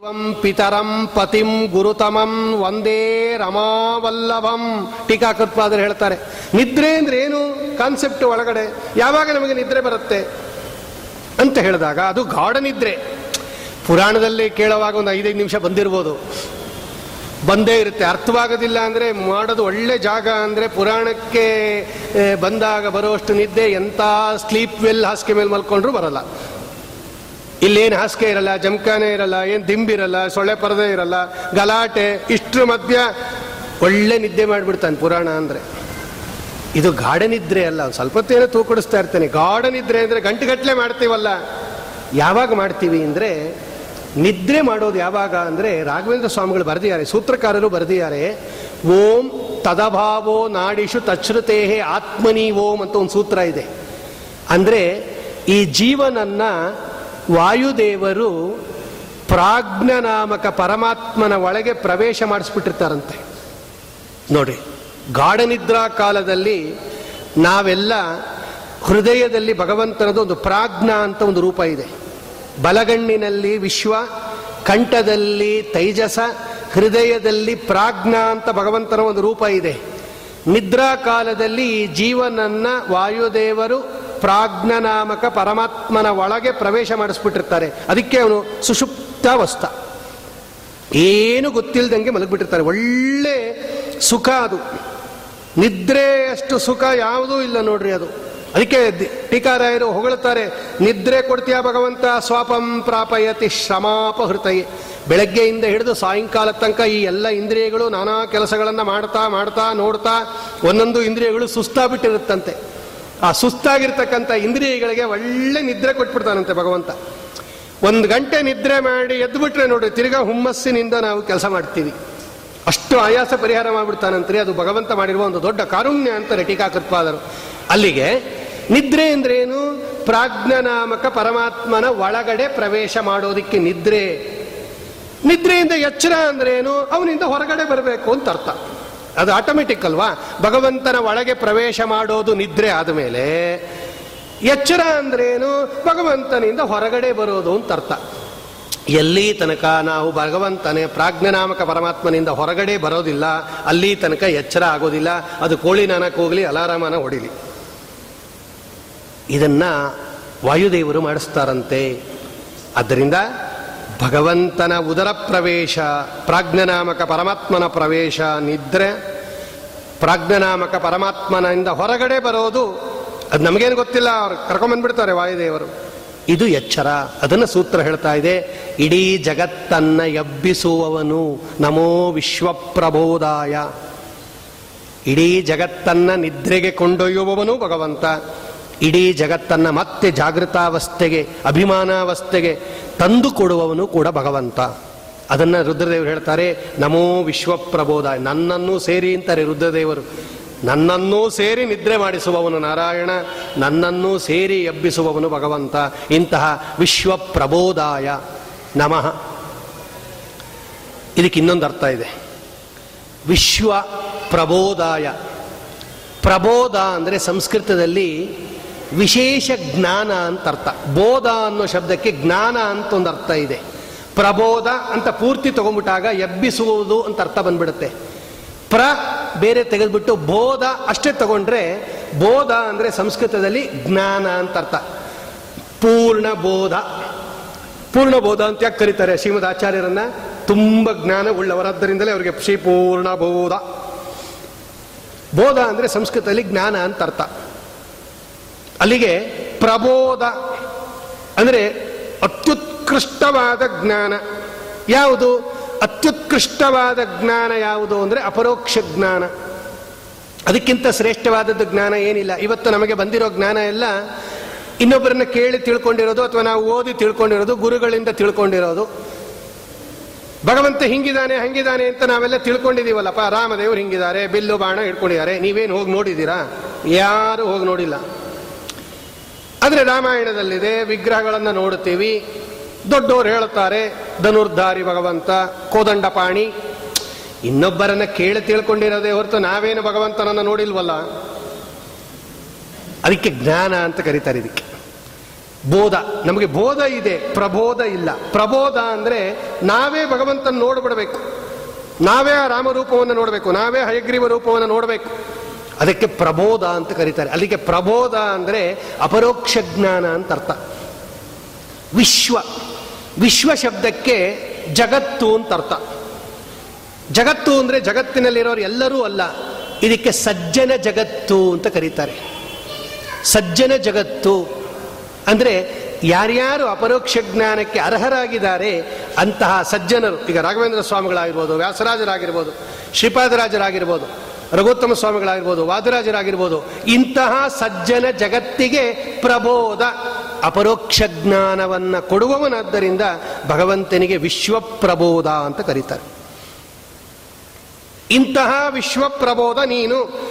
ದೇವಂ ಪಿತರಂ ಪತಿಂ ಗುರುತಮಂ ಒಂದೇ ರಮಾವಲ್ಲಭಂ ಟೀಕಾಕೃತ್ಪಾದರು ಹೇಳ್ತಾರೆ। ನಿದ್ರೆ ಅಂದ್ರೆ ಏನು? ಕಾನ್ಸೆಪ್ಟ್ ಒಳಗಡೆ। ಯಾವಾಗ ನಮಗೆ ನಿದ್ರೆ ಬರುತ್ತೆ? ಅಂತ ಹೇಳಿದಾಗ ಅದು ಗಾಢ ನಿದ್ರೆ। ಪುರಾಣದಲ್ಲಿ ಕೇಳುವಾಗ ಒಂದು ಐದೈದು ನಿಮಿಷ ಬಂದಿರ್ಬೋದು। ಬಂದೇ ಇರುತ್ತೆ, ಅರ್ಥವಾಗೋದಿಲ್ಲ ಅಂದರೆ ಮಾಡೋದು ಒಳ್ಳೆ ಜಾಗ ಅಂದರೆ ಪುರಾಣಕ್ಕೆ ಬಂದಾಗ ಬರೋಷ್ಟು ನಿದ್ದೆ ಎಂಥ ಸ್ಲೀಪ್ ವೆಲ್ ಹಾಸಿಗೆ ಮೇಲೆ ಮಲ್ಕೊಂಡ್ರೂ ಬರಲ್ಲ। ಇಲ್ಲೇನು ಹಾಸಿಗೆ ಇರಲ್ಲ ಜಮಖಾನೆ ಇರಲ್ಲ, ಏನು ದಿಂಬಿರಲ್ಲ ಸೊಳ್ಳೆ ಪರದೆ ಇರಲ್ಲ, ಗಲಾಟೆ, ಇಷ್ಟ್ರ ಮಧ್ಯ ಒಳ್ಳೆ ನಿದ್ದೆ ಮಾಡಿಬಿಡ್ತಾನೆ ಪುರಾಣ ಅಂದರೆ. ಇದು ಗಾಢನಿದ್ರೆ ಅಲ್ಲ, ಒಂದು ಸ್ವಲ್ಪ ಹೊತ್ತೇನೋ ತೂಕಡಿಸ್ತಾ ಇರ್ತಾನೆ. ಗಾಢನಿದ್ರೆ ಅಂದರೆ ಗಂಟೆಗಟ್ಟಲೆ ಮಾಡ್ತೀವಲ್ಲ. ಯಾವಾಗ ಮಾಡ್ತೀವಿ ಅಂದರೆ, ನಿದ್ರೆ ಮಾಡೋದು ಯಾವಾಗ ಅಂದರೆ, ರಾಘವೇಂದ್ರ ಸ್ವಾಮಿಗಳು ಬರೆದಿದ್ದಾರೆ, ಸೂತ್ರಕಾರರು ಬರೆದಿದ್ದಾರೆ, ಓಂ ತದಭಾವೋ ನಾಡಿಷು ತಚ್ಛೃತೇಹೇ ಆತ್ಮನಿ ಓಂ ಅಂತ ಒಂದು ಸೂತ್ರ ಇದೆ. ಅಂದರೆ ಈ ಜೀವನನ್ನ ವಾಯುದೇವರು ಪ್ರಾಜ್ಞನಾಮಕ ಪರಮಾತ್ಮನ ಒಳಗೆ ಪ್ರವೇಶ ಮಾಡಿಸ್ಬಿಟ್ಟಿರ್ತಾರಂತೆ. ನೋಡಿ, ಗಾಢನಿದ್ರಾ ಕಾಲದಲ್ಲಿ ನಾವೆಲ್ಲ ಹೃದಯದಲ್ಲಿ ಭಗವಂತನದು ಒಂದು ಪ್ರಾಜ್ಞ ಅಂತ ಒಂದು ರೂಪ ಇದೆ. ಬಲಗಣ್ಣಿನಲ್ಲಿ ವಿಶ್ವ, ಕಂಠದಲ್ಲಿ ತೈಜಸ, ಹೃದಯದಲ್ಲಿ ಪ್ರಾಜ್ಞ ಅಂತ ಭಗವಂತನ ಒಂದು ರೂಪ ಇದೆ. ನಿದ್ರಾ ಕಾಲದಲ್ಲಿ ಈ ಜೀವನನ್ನ ವಾಯುದೇವರು ಪ್ರಾಜ್ಞನಾಮಕ ಪರಮಾತ್ಮನ ಒಳಗೆ ಪ್ರವೇಶ ಮಾಡಿಸ್ಬಿಟ್ಟಿರ್ತಾರೆ. ಅದಕ್ಕೆ ಅವನು ಸುಷುಪ್ತಾವಸ್ಥ ಏನು ಗೊತ್ತಿಲ್ಲದಂಗೆ ಮಲಗಿಬಿಟ್ಟಿರ್ತಾರೆ. ಒಳ್ಳೆ ಸುಖ ಅದು. ನಿದ್ರೆ ಅಷ್ಟು ಸುಖ ಯಾವುದೂ ಇಲ್ಲ ನೋಡ್ರಿ ಅದು. ಅದಕ್ಕೆ ಟೀಕಾರಾಯರು ಹೊಗಳುತ್ತಾರೆ, ನಿದ್ರೆ ಕೊಡ್ತೀಯ ಭಗವಂತ, ಸ್ವಾಪಂ ಪ್ರಾಪಯತಿ ಶ್ರಮಾಪಹೃತಯೇ. ಬೆಳಗ್ಗೆಯಿಂದ ಹಿಡಿದು ಸಾಯಂಕಾಲ ತನಕ ಈ ಎಲ್ಲ ಇಂದ್ರಿಯಗಳು ನಾನಾ ಕೆಲಸಗಳನ್ನು ಮಾಡ್ತಾ ಮಾಡ್ತಾ ನೋಡ್ತಾ ಒಂದೊಂದು ಇಂದ್ರಿಯಗಳು ಸುಸ್ತಾಗ್ಬಿಟ್ಟಿರುತ್ತಂತೆ. ಆ ಸುಸ್ತಾಗಿರ್ತಕ್ಕಂಥ ಇಂದ್ರಿಯಗಳಿಗೆ ಒಳ್ಳೆ ನಿದ್ರೆ ಕೊಟ್ಬಿಡ್ತಾನಂತೆ ಭಗವಂತ. ಒಂದು ಗಂಟೆ ನಿದ್ರೆ ಮಾಡಿ ಎದ್ದುಬಿಟ್ರೆ ನೋಡ್ರಿ, ತಿರ್ಗಾ ಹುಮ್ಮಸ್ಸಿನಿಂದ ನಾವು ಕೆಲಸ ಮಾಡ್ತೀವಿ. ಅಷ್ಟು ಆಯಾಸ ಪರಿಹಾರ ಮಾಡಿಬಿಡ್ತಾನಂತ್ರಿ, ಅದು ಭಗವಂತ ಮಾಡಿರುವ ಒಂದು ದೊಡ್ಡ ಕಾರುಣ್ಯ ಅಂತಾರೆ ಟೀಕಾಕೃತ್ಪಾದರು ಅಲ್ಲಿಗೆ ನಿದ್ರೆ ಅಂದ್ರೇನು? ಪ್ರಾಜ್ಞನಾಮಕ ಪರಮಾತ್ಮನ ಒಳಗಡೆ ಪ್ರವೇಶ ಮಾಡೋದಕ್ಕೆ ನಿದ್ರೆ. ನಿದ್ರೆಯಿಂದ ಎಚ್ಚರ ಅಂದ್ರೇನು? ಅವನಿಂದ ಹೊರಗಡೆ ಬರಬೇಕು ಅಂತ ಅರ್ಥ. ಅದು ಆಟೋಮೆಟಿಕ್ ಅಲ್ವಾ? ಭಗವಂತನ ಒಳಗೆ ಪ್ರವೇಶ ಮಾಡೋದು ನಿದ್ರೆ ಆದಮೇಲೆ ಎಚ್ಚರ ಅಂದ್ರೇನು? ಭಗವಂತನಿಂದ ಹೊರಗಡೆ ಬರೋದು ಅಂತ ಅರ್ಥ. ಎಲ್ಲಿ ತನಕ ನಾವು ಭಗವಂತನೇ ಪ್ರಾಜ್ಞನಾಮಕ ಪರಮಾತ್ಮನಿಂದ ಹೊರಗಡೆ ಬರೋದಿಲ್ಲ, ಅಲ್ಲಿ ತನಕ ಎಚ್ಚರ ಆಗೋದಿಲ್ಲ, ಅದು ಕೋಳಿ ನಾನಕ್ಕೆ ಹೋಗಲಿ ಅಲಾರಾಮನ ಹೊಡಿಲಿ. ಇದನ್ನ ವಾಯುದೇವರು ಮಾಡಿಸ್ತಾರಂತೆ. ಆದ್ದರಿಂದ ಭಗವಂತನ ಉದರ ಪ್ರವೇಶ, ಪ್ರಾಜ್ಞನಾಮಕ ಪರಮಾತ್ಮನ ಪ್ರವೇಶ, ನಿದ್ರೆ ಪ್ರಾಜ್ಞನಾಮಕ ಪರಮಾತ್ಮನಿಂದ ಹೊರಗಡೆ ಬರೋದು, ಅದು ನಮಗೇನು ಗೊತ್ತಿಲ್ಲ, ಅವ್ರು ಕರ್ಕೊಂಬಂದ್ಬಿಡ್ತಾರೆ ವಾಯುದೇವರು. ಇದು ಎಚ್ಚರ. ಅದನ್ನು ಸೂತ್ರ ಹೇಳ್ತಾ ಇದೆ, ಇಡೀ ಜಗತ್ತನ್ನು ಎಬ್ಬಿಸುವವನು ನಮೋ ವಿಶ್ವಪ್ರಬೋಧಾಯ. ಇಡೀ ಜಗತ್ತನ್ನು ನಿದ್ರೆಗೆ ಕೊಂಡೊಯ್ಯುವವನು ಭಗವಂತ. ಇಡೀ ಜಗತ್ತನ್ನು ಮತ್ತೆ ಜಾಗೃತಾವಸ್ಥೆಗೆ, ಅಭಿಮಾನಾವಸ್ಥೆಗೆ ತಂದು ಕೊಡುವವನು ಕೂಡ ಭಗವಂತ. ಅದನ್ನು ರುದ್ರದೇವರು ಹೇಳ್ತಾರೆ, ನಮೋ ವಿಶ್ವಪ್ರಬೋಧ, ನನ್ನನ್ನೂ ಸೇರಿ ಅಂತಾರೆ ರುದ್ರದೇವರು. ನನ್ನನ್ನೂ ಸೇರಿ ನಿದ್ರೆ ಮಾಡಿಸುವವನು ನಾರಾಯಣ, ನನ್ನನ್ನೂ ಸೇರಿ ಎಬ್ಬಿಸುವವನು ಭಗವಂತ. ಇಂತಹ ವಿಶ್ವಪ್ರಬೋಧಾಯ ನಮಃ. ಇದಕ್ಕೆ ಇನ್ನೊಂದು ಅರ್ಥ ಇದೆ. ವಿಶ್ವ ಪ್ರಬೋಧಾಯ ಪ್ರಬೋಧ ಅಂದರೆ ಸಂಸ್ಕೃತದಲ್ಲಿ ವಿಶೇಷ ಜ್ಞಾನ ಅಂತ ಅರ್ಥ. ಬೋಧ ಅನ್ನೋ ಶಬ್ದಕ್ಕೆ ಜ್ಞಾನ ಅಂತ ಒಂದು ಅರ್ಥ ಇದೆ. ಪ್ರಬೋಧ ಅಂತ ಪೂರ್ತಿ ತಗೊಂಡ್ಬಿಟ್ಟಾಗ ಎಬ್ಬಿಸುವುದು ಅಂತ ಅರ್ಥ ಬಂದ್ಬಿಡುತ್ತೆ. ಪ್ರ ಬೇರೆ ತೆಗೆದುಬಿಟ್ಟು ಬೋಧ ಅಷ್ಟೇ ತಗೊಂಡ್ರೆ ಬೋಧ ಅಂದರೆ ಸಂಸ್ಕೃತದಲ್ಲಿ ಜ್ಞಾನ ಅಂತ ಅರ್ಥ. ಪೂರ್ಣ ಬೋಧ. ಪೂರ್ಣ ಬೋಧ ಅಂತ ಯಾಕೆ ಕರೀತಾರೆ? ಶ್ರೀಮದ್ ಆಚಾರ್ಯರನ್ನ ತುಂಬ ಜ್ಞಾನ ಉಳ್ಳವರಾದ್ದರಿಂದಲೇ ಅವರಿಗೆ ಶ್ರೀ ಪೂರ್ಣ ಬೋಧ. ಬೋಧ ಅಂದರೆ ಸಂಸ್ಕೃತದಲ್ಲಿ ಜ್ಞಾನ ಅಂತ ಅರ್ಥ. ಅಲ್ಲಿಗೆ ಪ್ರಬೋಧ, ಅಂದರೆ ಅತ್ಯುತ್ಕೃಷ್ಟವಾದ ಜ್ಞಾನ. ಯಾವುದು? ಅತ್ಯುತ್ಕೃಷ್ಟವಾದ ಜ್ಞಾನ ಯಾವುದು ಅಂದರೆ ಅಪರೋಕ್ಷ ಜ್ಞಾನ. ಅದಕ್ಕಿಂತ ಶ್ರೇಷ್ಠವಾದದ್ದು ಜ್ಞಾನ ಏನಿಲ್ಲ. ಇವತ್ತು ನಮಗೆ ಬಂದಿರೋ ಜ್ಞಾನ ಎಲ್ಲ ಇನ್ನೊಬ್ಬರನ್ನ ಕೇಳಿ ತಿಳ್ಕೊಂಡಿರೋದು ಅಥವಾ ನಾವು ಓದಿ ತಿಳ್ಕೊಂಡಿರೋದು, ಗುರುಗಳಿಂದ ತಿಳ್ಕೊಂಡಿರೋದು. ಭಗವಂತ ಹಿಂಗಿದಾನೆ ಹಂಗಿದ್ದಾನೆ ಅಂತ ನಾವೆಲ್ಲ ತಿಳ್ಕೊಂಡಿದ್ದೀವಲ್ಲಪ್ಪ ರಾಮದೇವರು ಹಿಂಗಿದ್ದಾರೆ, ಬಿಲ್ಲು ಬಾಣ ಹಿಡ್ಕೊಂಡಿದ್ದಾರೆ. ನೀವೇನು ಹೋಗಿ ನೋಡಿದ್ದೀರಾ? ಯಾರು ಹೋಗಿ ನೋಡಿಲ್ಲ. ಆದರೆ ರಾಮಾಯಣದಲ್ಲಿದೆ, ವಿಗ್ರಹಗಳನ್ನು ನೋಡುತ್ತೀವಿ. ದೊಡ್ಡವರು ಹೇಳುತ್ತಾರೆ, ಧನುರ್ಧಾರಿ ಭಗವಂತ, ಕೋದಂಡಪಾಣಿ. ಇನ್ನೊಬ್ಬರನ್ನ ಕೇಳಿ ತಿಳ್ಕೊಂಡಿರೋದೇ ಹೊರತು ನಾವೇನು ಭಗವಂತನನ್ನು ನೋಡಿಲ್ವಲ್ಲ? ಅದಕ್ಕೆ ಜ್ಞಾನ ಅಂತ ಕರೀತಾರೆ ಇದಕ್ಕೆ. ಬೋಧ, ನಮಗೆ ಬೋಧ ಇದೆ, ಪ್ರಬೋಧ ಇಲ್ಲ. ಪ್ರಬೋಧ ಅಂದರೆ ನಾವೇ ಭಗವಂತನ ನೋಡ್ಬಿಡ್ಬೇಕು. ನಾವೇ ಆ ರಾಮರೂಪವನ್ನು ನೋಡಬೇಕು, ನಾವೇ ಹಯಗ್ರೀವ ರೂಪವನ್ನು ನೋಡಬೇಕು. ಅದಕ್ಕೆ ಪ್ರಬೋಧ ಅಂತ ಕರೀತಾರೆ. ಅದಕ್ಕೆ ಪ್ರಬೋಧ ಅಂದರೆ ಅಪರೋಕ್ಷ ಜ್ಞಾನ ಅಂತ ಅರ್ಥ. ವಿಶ್ವ. ವಿಶ್ವ ಶಬ್ದಕ್ಕೆ ಜಗತ್ತು ಅಂತ ಅರ್ಥ. ಜಗತ್ತು ಅಂದರೆ ಜಗತ್ತಿನಲ್ಲಿರೋರು ಎಲ್ಲರೂ ಅಲ್ಲ. ಇದಕ್ಕೆ ಸಜ್ಜನ ಜಗತ್ತು ಅಂತ ಕರೀತಾರೆ. ಸಜ್ಜನ ಜಗತ್ತು ಅಂದರೆ ಯಾರ್ಯಾರು ಅಪರೋಕ್ಷ ಜ್ಞಾನಕ್ಕೆ ಅರ್ಹರಾಗಿದ್ದಾರೆ ಅಂತಹ ಸಜ್ಜನರು. ಈಗ ರಾಘವೇಂದ್ರ ಸ್ವಾಮಿಗಳಾಗಿರ್ಬೋದು, ವ್ಯಾಸರಾಜರಾಗಿರ್ಬೋದು, ಶ್ರೀಪಾದರಾಜರಾಗಿರ್ಬೋದು ರಘುತ್ತಮ ಸ್ವಾಮಿಗಳಾಗಿರ್ಬೋದು, ವಾದರಾಜರಾಗಿರ್ಬೋದು, ಇಂತಹ ಸಜ್ಜನ ಜಗತ್ತಿಗೆ ಪ್ರಬೋಧ, ಅಪರೋಕ್ಷ ಜ್ಞಾನವನ್ನು ಕೊಡುವವನಾದ್ದರಿಂದ ಭಗವಂತನಿಗೆ ವಿಶ್ವಪ್ರಬೋಧ ಅಂತ ಕರೀತಾರೆ. ಇಂತಹ ವಿಶ್ವಪ್ರಬೋಧ ನೀನು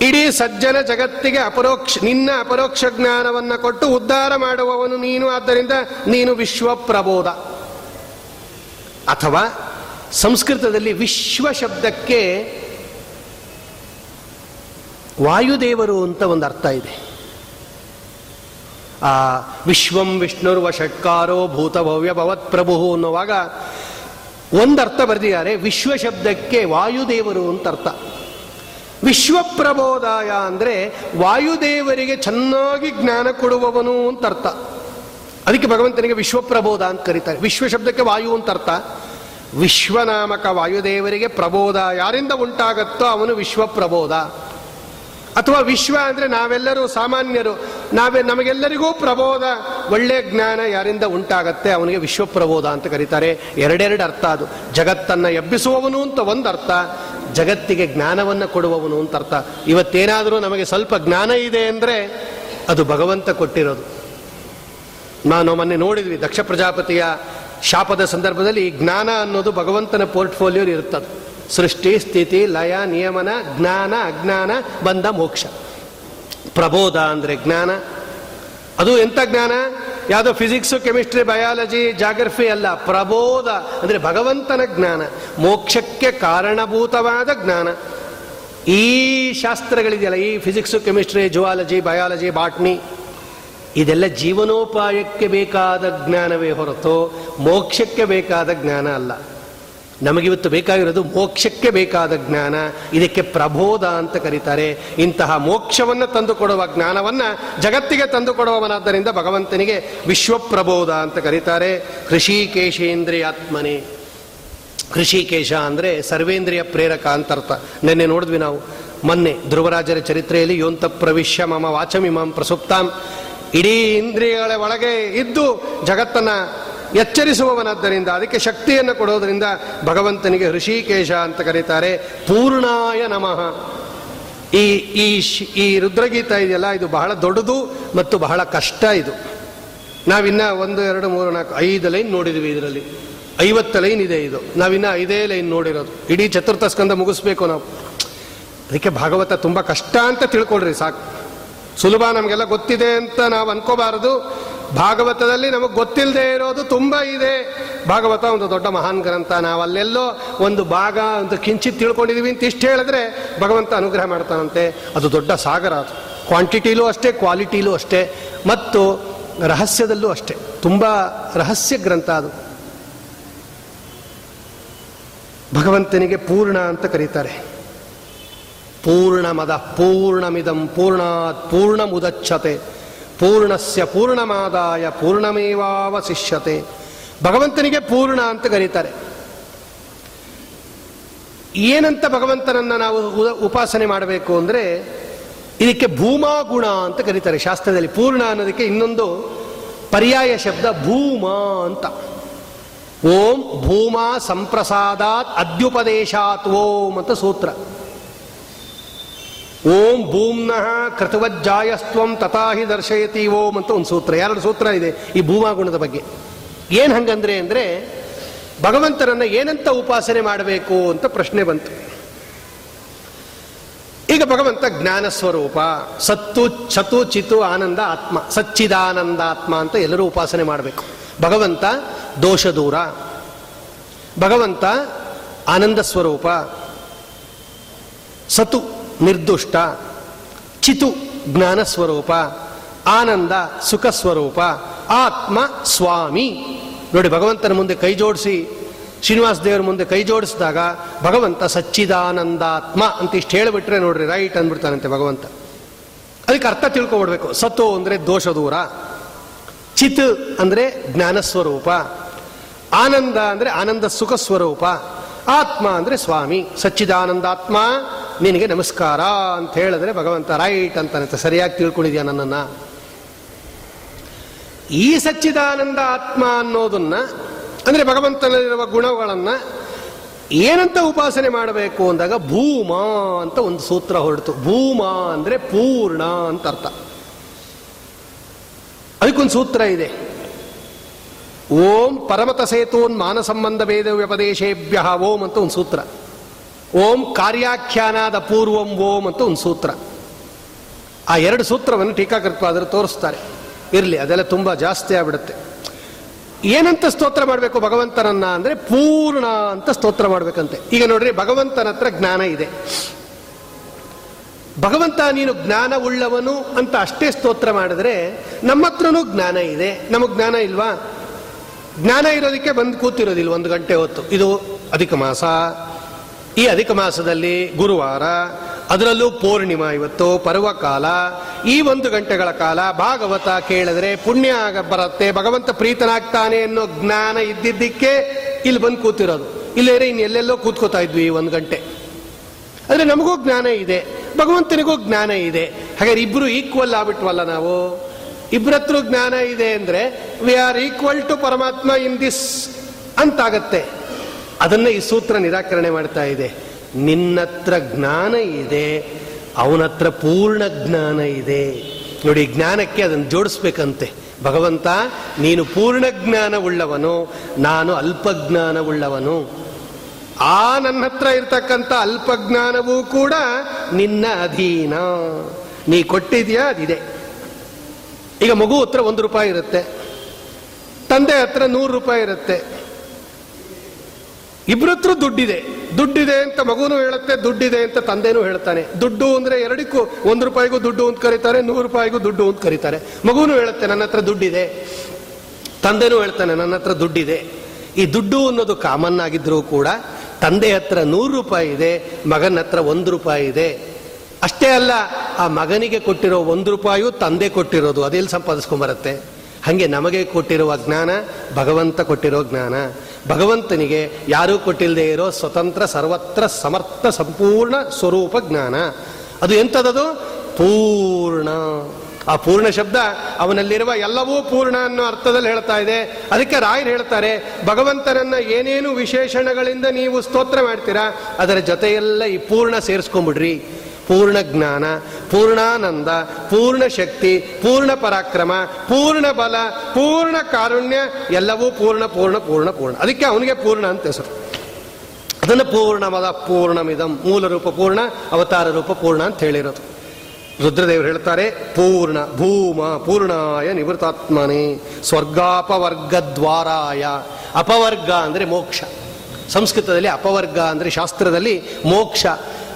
ಇಡೀ ಸಜ್ಜನ ಜಗತ್ತಿಗೆ ಅಪರೋಕ್ಷ, ನಿನ್ನ ಅಪರೋಕ್ಷ ಜ್ಞಾನವನ್ನು ಕೊಟ್ಟು ಉದ್ಧಾರ ಮಾಡುವವನು ನೀನು, ಆದ್ದರಿಂದ ನೀನು ವಿಶ್ವಪ್ರಬೋಧ. ಅಥವಾ ಸಂಸ್ಕೃತದಲ್ಲಿ ವಿಶ್ವ ಶಬ್ದಕ್ಕೆ ವಾಯುದೇವರು ಅಂತ ಒಂದು ಅರ್ಥ ಇದೆ. ಆ ವಿಶ್ವಂ ವಿಷ್ಣುರ್ವ ಷಟ್ಕಾರೋ ಭೂತಭವ್ಯ ಭವತ್ ಪ್ರಭು ಅನ್ನುವಾಗ ಒಂದರ್ಥ ಬರೆದಿದ್ದಾರೆ. ವಿಶ್ವ ಶಬ್ದಕ್ಕೆ ವಾಯುದೇವರು ಅಂತ ಅರ್ಥ. ವಿಶ್ವಪ್ರಬೋಧಾಯ ಅಂದರೆ ವಾಯುದೇವರಿಗೆ ಚೆನ್ನಾಗಿ ಜ್ಞಾನ ಕೊಡುವವನು ಅಂತ ಅರ್ಥ. ಅದಕ್ಕೆ ಭಗವಂತನಿಗೆ ವಿಶ್ವಪ್ರಬೋಧ ಅಂತ ಕರೀತಾರೆ. ವಿಶ್ವ ಶಬ್ದಕ್ಕೆ ವಾಯು ಅಂತ ಅರ್ಥ. ವಿಶ್ವನಾಮಕ ವಾಯುದೇವರಿಗೆ ಪ್ರಬೋಧ ಯಾರಿಂದ ಉಂಟಾಗತ್ತೋ ಅವನು ವಿಶ್ವಪ್ರಬೋಧ ಅಥವಾ ವಿಶ್ವ ಅಂದರೆ ನಾವೆಲ್ಲರೂ ಸಾಮಾನ್ಯರು, ನಾವೇ ನಮಗೆಲ್ಲರಿಗೂ ಪ್ರಬೋಧ, ಒಳ್ಳೆ ಜ್ಞಾನ ಯಾರಿಂದ ಉಂಟಾಗತ್ತೆ ಅವನಿಗೆ ವಿಶ್ವಪ್ರಬೋಧ ಅಂತ ಕರೀತಾರೆ. ಎರಡೆರಡು ಅರ್ಥ ಅದು. ಜಗತ್ತನ್ನು ಎಬ್ಬಿಸುವವನು ಅಂತ ಒಂದು ಅರ್ಥ, ಜಗತ್ತಿಗೆ ಜ್ಞಾನವನ್ನು ಕೊಡುವವನು ಅಂತ ಅರ್ಥ. ಇವತ್ತೇನಾದರೂ ನಮಗೆ ಸ್ವಲ್ಪ ಜ್ಞಾನ ಇದೆ ಅಂದರೆ ಅದು ಭಗವಂತ ಕೊಟ್ಟಿರೋದು. ನಾನು ಮೊನ್ನೆ ನೋಡಿದ್ವಿ ದಕ್ಷ ಪ್ರಜಾಪತಿಯ ಶಾಪದ ಸಂದರ್ಭದಲ್ಲಿ ಜ್ಞಾನ ಅನ್ನೋದು ಭಗವಂತನ ಪೋರ್ಟ್ಫೋಲಿಯೋ ಇರುತ್ತದೆ. ಸೃಷ್ಟಿ ಸ್ಥಿತಿ ಲಯ ನಿಯಮನ ಜ್ಞಾನ ಅಜ್ಞಾನ ಬಂದ ಮೋಕ್ಷ. ಪ್ರಬೋಧ ಅಂದರೆ ಜ್ಞಾನ. ಅದು ಎಂಥ ಜ್ಞಾನ? ಯಾವುದೋ ಫಿಸಿಕ್ಸು ಕೆಮಿಸ್ಟ್ರಿ ಬಯಾಲಜಿ ಜಾಗ್ರಫಿ ಅಲ್ಲ. ಪ್ರಬೋಧ ಅಂದರೆ ಭಗವಂತನ ಜ್ಞಾನ. ಮೋಕ್ಷಕ್ಕೆ ಕಾರಣಭೂತವಾದ ಜ್ಞಾನ. ಈ ಶಾಸ್ತ್ರಗಳಿದೆಯಲ್ಲ, ಈ physics chemistry zoology biology botany ಇದೆಲ್ಲ ಜೀವನೋಪಾಯಕ್ಕೆ ಬೇಕಾದ ಜ್ಞಾನವೇ ಹೊರತು ಮೋಕ್ಷಕ್ಕೆ ಬೇಕಾದ ಜ್ಞಾನ ಅಲ್ಲ. ನಮಗಿವತ್ತು ಬೇಕಾಗಿರೋದು ಮೋಕ್ಷಕ್ಕೆ ಬೇಕಾದ ಜ್ಞಾನ. ಇದಕ್ಕೆ ಪ್ರಬೋಧ ಅಂತ ಕರೀತಾರೆ. ಇಂತಹ ಮೋಕ್ಷವನ್ನು ತಂದುಕೊಡುವ ಜ್ಞಾನವನ್ನು ಜಗತ್ತಿಗೆ ತಂದುಕೊಡುವವನಾದ್ದರಿಂದ ಭಗವಂತನಿಗೆ ವಿಶ್ವಪ್ರಬೋಧ ಅಂತ ಕರೀತಾರೆ. ಹೃಷಿಕೇಶೇಂದ್ರಿಯಾತ್ಮನೆ ಕೃಷಿಕೇಶ ಅಂದರೆ ಸರ್ವೇಂದ್ರಿಯ ಪ್ರೇರಕ ಅಂತ ಅರ್ಥ. ನಿನ್ನೆ ನೋಡಿದ್ವಿ ನಾವು. ಮೊನ್ನೆ ಧ್ರುವರಾಜರ ಚರಿತ್ರೆಯಲ್ಲಿ ಯೋಂತ ಪ್ರವಿಶ್ಯ ಮಮ ವಾಚಮಿಮಾಂ ಪ್ರಸುಪ್ತಾಂ. ಇಡೀ ಇಂದ್ರಿಯಗಳ ಒಳಗೆ ಇದ್ದು ಜಗತ್ತನ್ನ ಎಚ್ಚರಿಸುವವನಾದ್ದರಿಂದ, ಅದಕ್ಕೆ ಶಕ್ತಿಯನ್ನು ಕೊಡೋದರಿಂದ ಭಗವಂತನಿಗೆ ಋಷಿಕೇಶ ಅಂತ ಕರೀತಾರೆ. ಪೂರ್ಣಾಯ ನಮಃ. ಈ ಈ ಈ ರುದ್ರಗೀತ ಇದೆಯಲ್ಲ, ಇದು ಬಹಳ ದೊಡ್ಡದು ಮತ್ತು ಬಹಳ ಕಷ್ಟ ಇದು. ನಾವಿನ್ನ ಒಂದು, ಎರಡು, ಮೂರು, ನಾಲ್ಕು, ಐದು ಲೈನ್ ನೋಡಿದ್ವಿ ಇದರಲ್ಲಿ. ಐವತ್ತು ಲೈನ್ ಇದೆ ಇದು. ನಾವಿನ್ನ ಐದೇ ಲೈನ್ ನೋಡಿರೋದು. ಇಡೀ ಚತುರ್ಥ ಸ್ಕಂದ ಮುಗಿಸ್ಬೇಕು ನಾವು. ಅದಕ್ಕೆ ಭಾಗವತ ತುಂಬ ಕಷ್ಟ ಅಂತ ತಿಳ್ಕೊಳ್ರಿ, ಸಾಕು. ಸುಲಭ ನಮಗೆಲ್ಲ ಗೊತ್ತಿದೆ ಅಂತ ನಾವು ಅನ್ಕೋಬಾರದು. ಭಾಗವತದಲ್ಲಿ ನಮಗೆ ಗೊತ್ತಿಲ್ಲದೆ ಇರೋದು ತುಂಬ ಇದೆ. ಭಾಗವತ ಒಂದು ದೊಡ್ಡ ಮಹಾನ್ ಗ್ರಂಥ. ನಾವು ಅಲ್ಲೆಲ್ಲೋ ಒಂದು ಭಾಗ ಒಂದು ಕಿಂಚಿತ್ ತಿಳ್ಕೊಂಡಿದೀವಿ ಅಂತ ಇಷ್ಟು ಹೇಳಿದ್ರೆ ಭಗವಂತ ಅನುಗ್ರಹ ಮಾಡ್ತಾನಂತೆ. ಅದು ದೊಡ್ಡ ಸಾಗರ ಅದು. ಕ್ವಾಂಟಿಟಿಲೂ ಅಷ್ಟೇ ಕ್ವಾಲಿಟಿಲೂ ಅಷ್ಟೇ, ಮತ್ತು ರಹಸ್ಯದಲ್ಲೂ ಅಷ್ಟೇ. ತುಂಬ ರಹಸ್ಯ ಗ್ರಂಥ ಅದು. ಭಗವಂತನಿಗೆ ಪೂರ್ಣ ಅಂತ ಕರೀತಾರೆ. ಪೂರ್ಣಮದ ಪೂರ್ಣಮಿದಂ ಪೂರ್ಣಾತ್ ಪೂರ್ಣಮುದಚ್ಛತೆ. ಪೂರ್ಣಸ್ಯ ಪೂರ್ಣಮಾದಾಯ ಪೂರ್ಣಮೇವಾವಶಿಷ್ಯತೆ. ಭಗವಂತನಿಗೆ ಪೂರ್ಣ ಅಂತ ಕರೀತಾರೆ. ಏನಂತ ಭಗವಂತನನ್ನು ನಾವು ಉಪಾಸನೆ ಮಾಡಬೇಕು ಅಂದರೆ ಇದಕ್ಕೆ ಭೂಮಾ ಗುಣ ಅಂತ ಕರೀತಾರೆ ಶಾಸ್ತ್ರದಲ್ಲಿ. ಪೂರ್ಣ ಅನ್ನೋದಕ್ಕೆ ಇನ್ನೊಂದು ಪರ್ಯಾಯ ಶಬ್ದ ಭೂಮ ಅಂತ. ಓಂ ಭೂಮಾ ಸಂಪ್ರಸಾದಾತ್ ಅದ್ಯುಪದೇಶಾತ್ ಓಂ ಅಂತ ಸೂತ್ರ. ಓಂ ಭೂಮ್ನಃ ಕೃತವಜ್ಜಾಯಸ್ತ್ವಂ ತಥಾಹಿ ದರ್ಶಯತಿ ಓಂ ಅಂತ ಒಂದು ಸೂತ್ರ, ಎರಡು ಸೂತ್ರ ಇದೆ ಈ ಭೂಮಾಗುಣದ ಬಗ್ಗೆ. ಏನು ಹಂಗಂದ್ರೆ ಅಂದರೆ ಭಗವಂತನನ್ನ ಏನಂತ ಉಪಾಸನೆ ಮಾಡಬೇಕು ಅಂತ ಪ್ರಶ್ನೆ ಬಂತು. ಈಗ ಭಗವಂತ ಜ್ಞಾನ ಸ್ವರೂಪ, ಸತ್ತು ಚತು ಚಿತು ಆನಂದ ಆತ್ಮ, ಸಚ್ಚಿದಾನಂದ ಆತ್ಮ ಅಂತ ಎಲ್ಲರೂ ಉಪಾಸನೆ ಮಾಡಬೇಕು. ಭಗವಂತ ದೋಷ ದೂರ, ಭಗವಂತ ಆನಂದ ಸ್ವರೂಪ, ಸತು ನಿರ್ದುಷ್ಟ, ಚಿತು ಜ್ಞಾನ ಸ್ವರೂಪ, ಆನಂದ ಸುಖ ಸ್ವರೂಪ, ಆತ್ಮ ಸ್ವಾಮಿ. ನೋಡಿ, ಭಗವಂತನ ಮುಂದೆ ಕೈ ಜೋಡಿಸಿ, ಶ್ರೀನಿವಾಸ ದೇವರ ಮುಂದೆ ಕೈ ಜೋಡಿಸಿದಾಗ ಭಗವಂತ ಸಚ್ಚಿದಾನಂದಾತ್ಮ ಅಂತ ಇಷ್ಟು ಹೇಳಿಬಿಟ್ರೆ ನೋಡ್ರಿ, ರೈಟ್ ಅಂದ್ಬಿಡ್ತಾನಂತೆ ಭಗವಂತ. ಅದಕ್ಕೆ ಅರ್ಥ ತಿಳ್ಕೊಬಿಡ್ಬೇಕು. ಸತ್ತು ಅಂದರೆ ದೋಷ ದೂರ, ಚಿತ್ ಅಂದರೆ ಜ್ಞಾನ ಸ್ವರೂಪ, ಆನಂದ ಅಂದರೆ ಆನಂದ ಸುಖ ಸ್ವರೂಪ, ಆತ್ಮ ಅಂದರೆ ಸ್ವಾಮಿ. ಸಚ್ಚಿದಾನಂದಾತ್ಮ ನಿನಗೆ ನಮಸ್ಕಾರ ಅಂತ ಹೇಳಿದ್ರೆ ಭಗವಂತ ರೈಟ್ ಅಂತಾನೆ. ಸರಿಯಾಗಿ ತಿಳ್ಕೊಂಡಿದ್ಯಾ ನನ್ನನ್ನು? ಈ ಸಚ್ಚಿದಾನಂದ ಆತ್ಮ ಅನ್ನೋದನ್ನ, ಅಂದರೆ ಭಗವಂತನಲ್ಲಿರುವ ಗುಣಗಳನ್ನು ಏನಂತ ಉಪಾಸನೆ ಮಾಡಬೇಕು ಅಂದಾಗ ಭೂಮ ಅಂತ ಒಂದು ಸೂತ್ರ ಹೊರಡ್ತು. ಭೂಮ ಅಂದರೆ ಪೂರ್ಣ ಅಂತ ಅರ್ಥ. ಅದಕ್ಕೊಂದು ಸೂತ್ರ ಇದೆ. ಓಂ ಪರಮತ ಸೇತೂನ್ ಮಾನಸಂಬಂಧ ಸಂಬಂಧ ಭೇದ ವ್ಯಪದೇಶೇಭ್ಯ ಓಂ ಅಂತ ಒಂದು ಸೂತ್ರ. ಓಂ ಕಾರ್ಯಾಖ್ಯಾನಾದ ಪೂರ್ವಂ ಓಂ ಅಂತ ಒಂದು ಸೂತ್ರ. ಆ ಎರಡು ಸೂತ್ರವನ್ನು ಟೀಕಾಕೃತವಾದರೂ ತೋರಿಸ್ತಾರೆ. ಇರಲಿ, ಅದೆಲ್ಲ ತುಂಬ ಜಾಸ್ತಿ ಆಗ್ಬಿಡುತ್ತೆ. ಏನಂತ ಸ್ತೋತ್ರ ಮಾಡಬೇಕು ಭಗವಂತನನ್ನ ಅಂದರೆ ಪೂರ್ಣ ಅಂತ ಸ್ತೋತ್ರ ಮಾಡಬೇಕಂತೆ. ಈಗ ನೋಡ್ರಿ, ಭಗವಂತನ ಹತ್ರ ಜ್ಞಾನ ಇದೆ. ಭಗವಂತ, ನೀನು ಜ್ಞಾನ ಉಳ್ಳವನು ಅಂತ ಅಷ್ಟೇ ಸ್ತೋತ್ರ ಮಾಡಿದ್ರೆ ನಮ್ಮ ಹತ್ರನೂ ಜ್ಞಾನ ಇದೆ. ನಮಗೆ ಜ್ಞಾನ ಇಲ್ವಾ? ಜ್ಞಾನ ಇರೋದಕ್ಕೆ ಬಂದು ಕೂತಿರೋದಿಲ್ಲ ಒಂದು ಗಂಟೆ ಹೊತ್ತು. ಇದು ಅಧಿಕ ಮಾಸ ಈ ಅಧಿಕ ಮಾಸದಲ್ಲಿ ಗುರುವಾರ, ಅದರಲ್ಲೂ ಪೂರ್ಣಿಮಾ ಇವತ್ತು, ಪರ್ವಕಾಲ, ಈ ಒಂದು ಗಂಟೆಗಳ ಕಾಲ ಭಾಗವತ ಕೇಳಿದ್ರೆ ಪುಣ್ಯ ಆಗ ಬರುತ್ತೆ, ಭಗವಂತ ಪ್ರೀತನಾಗ್ತಾನೆ ಅನ್ನೋ ಜ್ಞಾನ ಇದ್ದಿದ್ದಕ್ಕೆ ಇಲ್ಲಿ ಬಂದು ಕೂತಿರೋದು. ಇಲ್ಲೇರೆ ಇನ್ನು ಎಲ್ಲೆಲ್ಲೋ ಕೂತ್ಕೋತಾ ಇದ್ವಿ ಈ ಒಂದು ಗಂಟೆ. ಆದರೆ ನಮಗೂ ಜ್ಞಾನ ಇದೆ, ಭಗವಂತನಿಗೂ ಜ್ಞಾನ ಇದೆ. ಹಾಗಾದ್ರೆ ಇಬ್ರು ಈಕ್ವಲ್ ಆಗ್ಬಿಟ್ವಲ್ಲ ನಾವು? ಇಬ್ಬರತ್ರ ಜ್ಞಾನ ಇದೆ ಅಂದ್ರೆ ವಿ ಆರ್ ಈಕ್ವಲ್ ಟು ಪರಮಾತ್ಮ ಇನ್ ದಿಸ್ ಅಂತಾಗತ್ತೆ. ಅದನ್ನ ಈ ಸೂತ್ರ ನಿರಾಕರಣೆ ಮಾಡ್ತಾ ಇದೆ. ನಿನ್ನತ್ರ ಜ್ಞಾನ ಇದೆ, ಅವನತ್ರ ಪೂರ್ಣ ಜ್ಞಾನ ಇದೆ. ನೋಡಿ, ಜ್ಞಾನಕ್ಕೆ ಅದನ್ನು ಜೋಡಿಸ್ಬೇಕಂತೆ. ಭಗವಂತ, ನೀನು ಪೂರ್ಣ ಜ್ಞಾನ ಉಳ್ಳವನು, ನಾನು ಅಲ್ಪಜ್ಞಾನ ಉಳ್ಳವನು. ಆ ನನ್ನ ಹತ್ರ ಇರ್ತಕ್ಕಂಥ ಅಲ್ಪಜ್ಞಾನವೂ ಕೂಡ ನಿನ್ನ ಅಧೀನ. ನೀ ಕೊಟ್ಟಿದ್ಯಾ, ಅದಿದೆ. ಈಗ ಮಗು ಹತ್ರ ಒಂದು ರೂಪಾಯಿ ಇರುತ್ತೆ. ತಂದೆ ಹತ್ರ ನೂರು ರೂಪಾಯಿ ಇರುತ್ತೆ. ಇಬ್ಬರ ಹತ್ರ ದುಡ್ಡಿದೆ. ದುಡ್ಡಿದೆ ಅಂತ ಮಗುನು ಹೇಳುತ್ತೆ, ದುಡ್ಡಿದೆ ಅಂತ ತಂದೆನೂ ಹೇಳ್ತಾನೆ ದುಡ್ಡು ಅಂದ್ರೆ ಎರಡಕ್ಕೂ ಒಂದು ರೂಪಾಯಿಗೂ ದುಡ್ಡು ಅಂತ ಕರೀತಾರೆ, ನೂರು ರೂಪಾಯಿಗೂ ದುಡ್ಡು ಅಂತ ಕರೀತಾರೆ. ಮಗುನು ಹೇಳುತ್ತೆ, ನನ್ನ ಹತ್ರ ದುಡ್ಡಿದೆ. ತಂದೆನೂ ಹೇಳ್ತಾನೆ, ನನ್ನ ಹತ್ರ ದುಡ್ಡಿದೆ. ಈ ದುಡ್ಡು ಅನ್ನೋದು ಕಾಮನ್ ಆಗಿದ್ರೂ ಕೂಡ ತಂದೆ ಹತ್ರ ನೂರು ರೂಪಾಯಿ ಇದೆ, ಮಗನ ಹತ್ರ ಒಂದು ರೂಪಾಯಿ ಇದೆ. ಅಷ್ಟೇ ಅಲ್ಲ, ಆ ಮಗನಿಗೆ ಕೊಟ್ಟಿರೋ ಒಂದು ರೂಪಾಯಿಯೂ ತಂದೆ ಕೊಟ್ಟಿರೋದು ಅದೆಲ್ಲಿ ಸಂಪಾದಿಸ್ಕೊಂಬರುತ್ತೆ ಹಾಗೆ ನಮಗೆ ಕೊಟ್ಟಿರುವ ಜ್ಞಾನ ಭಗವಂತ ಕೊಟ್ಟಿರೋ ಜ್ಞಾನ. ಭಗವಂತನಿಗೆ ಯಾರೂ ಕೊಟ್ಟಿಲ್ಲದೆ ಇರೋ ಸ್ವತಂತ್ರ, ಸರ್ವತ್ರ ಸಮರ್ಥ, ಸಂಪೂರ್ಣ ಸ್ವರೂಪ ಜ್ಞಾನ. ಅದು ಎಂಥದದು? ಪೂರ್ಣ. ಆ ಪೂರ್ಣ ಶಬ್ದ ಅವನಲ್ಲಿರುವ ಎಲ್ಲವೂ ಪೂರ್ಣ ಅನ್ನೋ ಅರ್ಥದಲ್ಲಿ ಹೇಳ್ತಾ ಇದೆ. ಅದಕ್ಕೆ ರಾಯರು ಹೇಳ್ತಾರೆ, ಭಗವಂತನನ್ನ ಏನೇನು ವಿಶೇಷಣಗಳಿಂದ ನೀವು ಸ್ತೋತ್ರ ಮಾಡ್ತೀರಾ, ಅದರ ಜೊತೆಯೆಲ್ಲ ಈ ಪೂರ್ಣ ಸೇರಿಸ್ಕೊಂಬಿಡ್ರಿ. ಪೂರ್ಣ ಜ್ಞಾನ ಪೂರ್ಣಾನಂದ ಪೂರ್ಣ ಶಕ್ತಿ, ಪೂರ್ಣ ಪರಾಕ್ರಮ, ಪೂರ್ಣ ಬಲ, ಪೂರ್ಣ ಕಾರುಣ್ಯ, ಎಲ್ಲವೂ ಪೂರ್ಣ ಪೂರ್ಣ ಪೂರ್ಣ ಪೂರ್ಣ. ಅದಕ್ಕೆ ಅವನಿಗೆ ಪೂರ್ಣ ಅಂತ ಹೆಸರು. ಅದನ್ನು ಪೂರ್ಣಮದ ಪೂರ್ಣಮಿದಂ, ಮೂಲ ರೂಪ ಪೂರ್ಣ, ಅವತಾರ ರೂಪ ಪೂರ್ಣ ಅಂತ ಹೇಳಿರೋದು. ರುದ್ರದೇವರು ಹೇಳ್ತಾರೆ, ಪೂರ್ಣ ಭೂಮ ಪೂರ್ಣಾಯ ನಿವೃತ್ತಾತ್ಮನೇ ಸ್ವರ್ಗಾಪವರ್ಗದ್ವಾರಾಯ. ಅಪವರ್ಗ ಅಂದರೆ ಮೋಕ್ಷ. ಸಂಸ್ಕೃತದಲ್ಲಿ ಅಪವರ್ಗ ಅಂದರೆ ಶಾಸ್ತ್ರದಲ್ಲಿ ಮೋಕ್ಷ.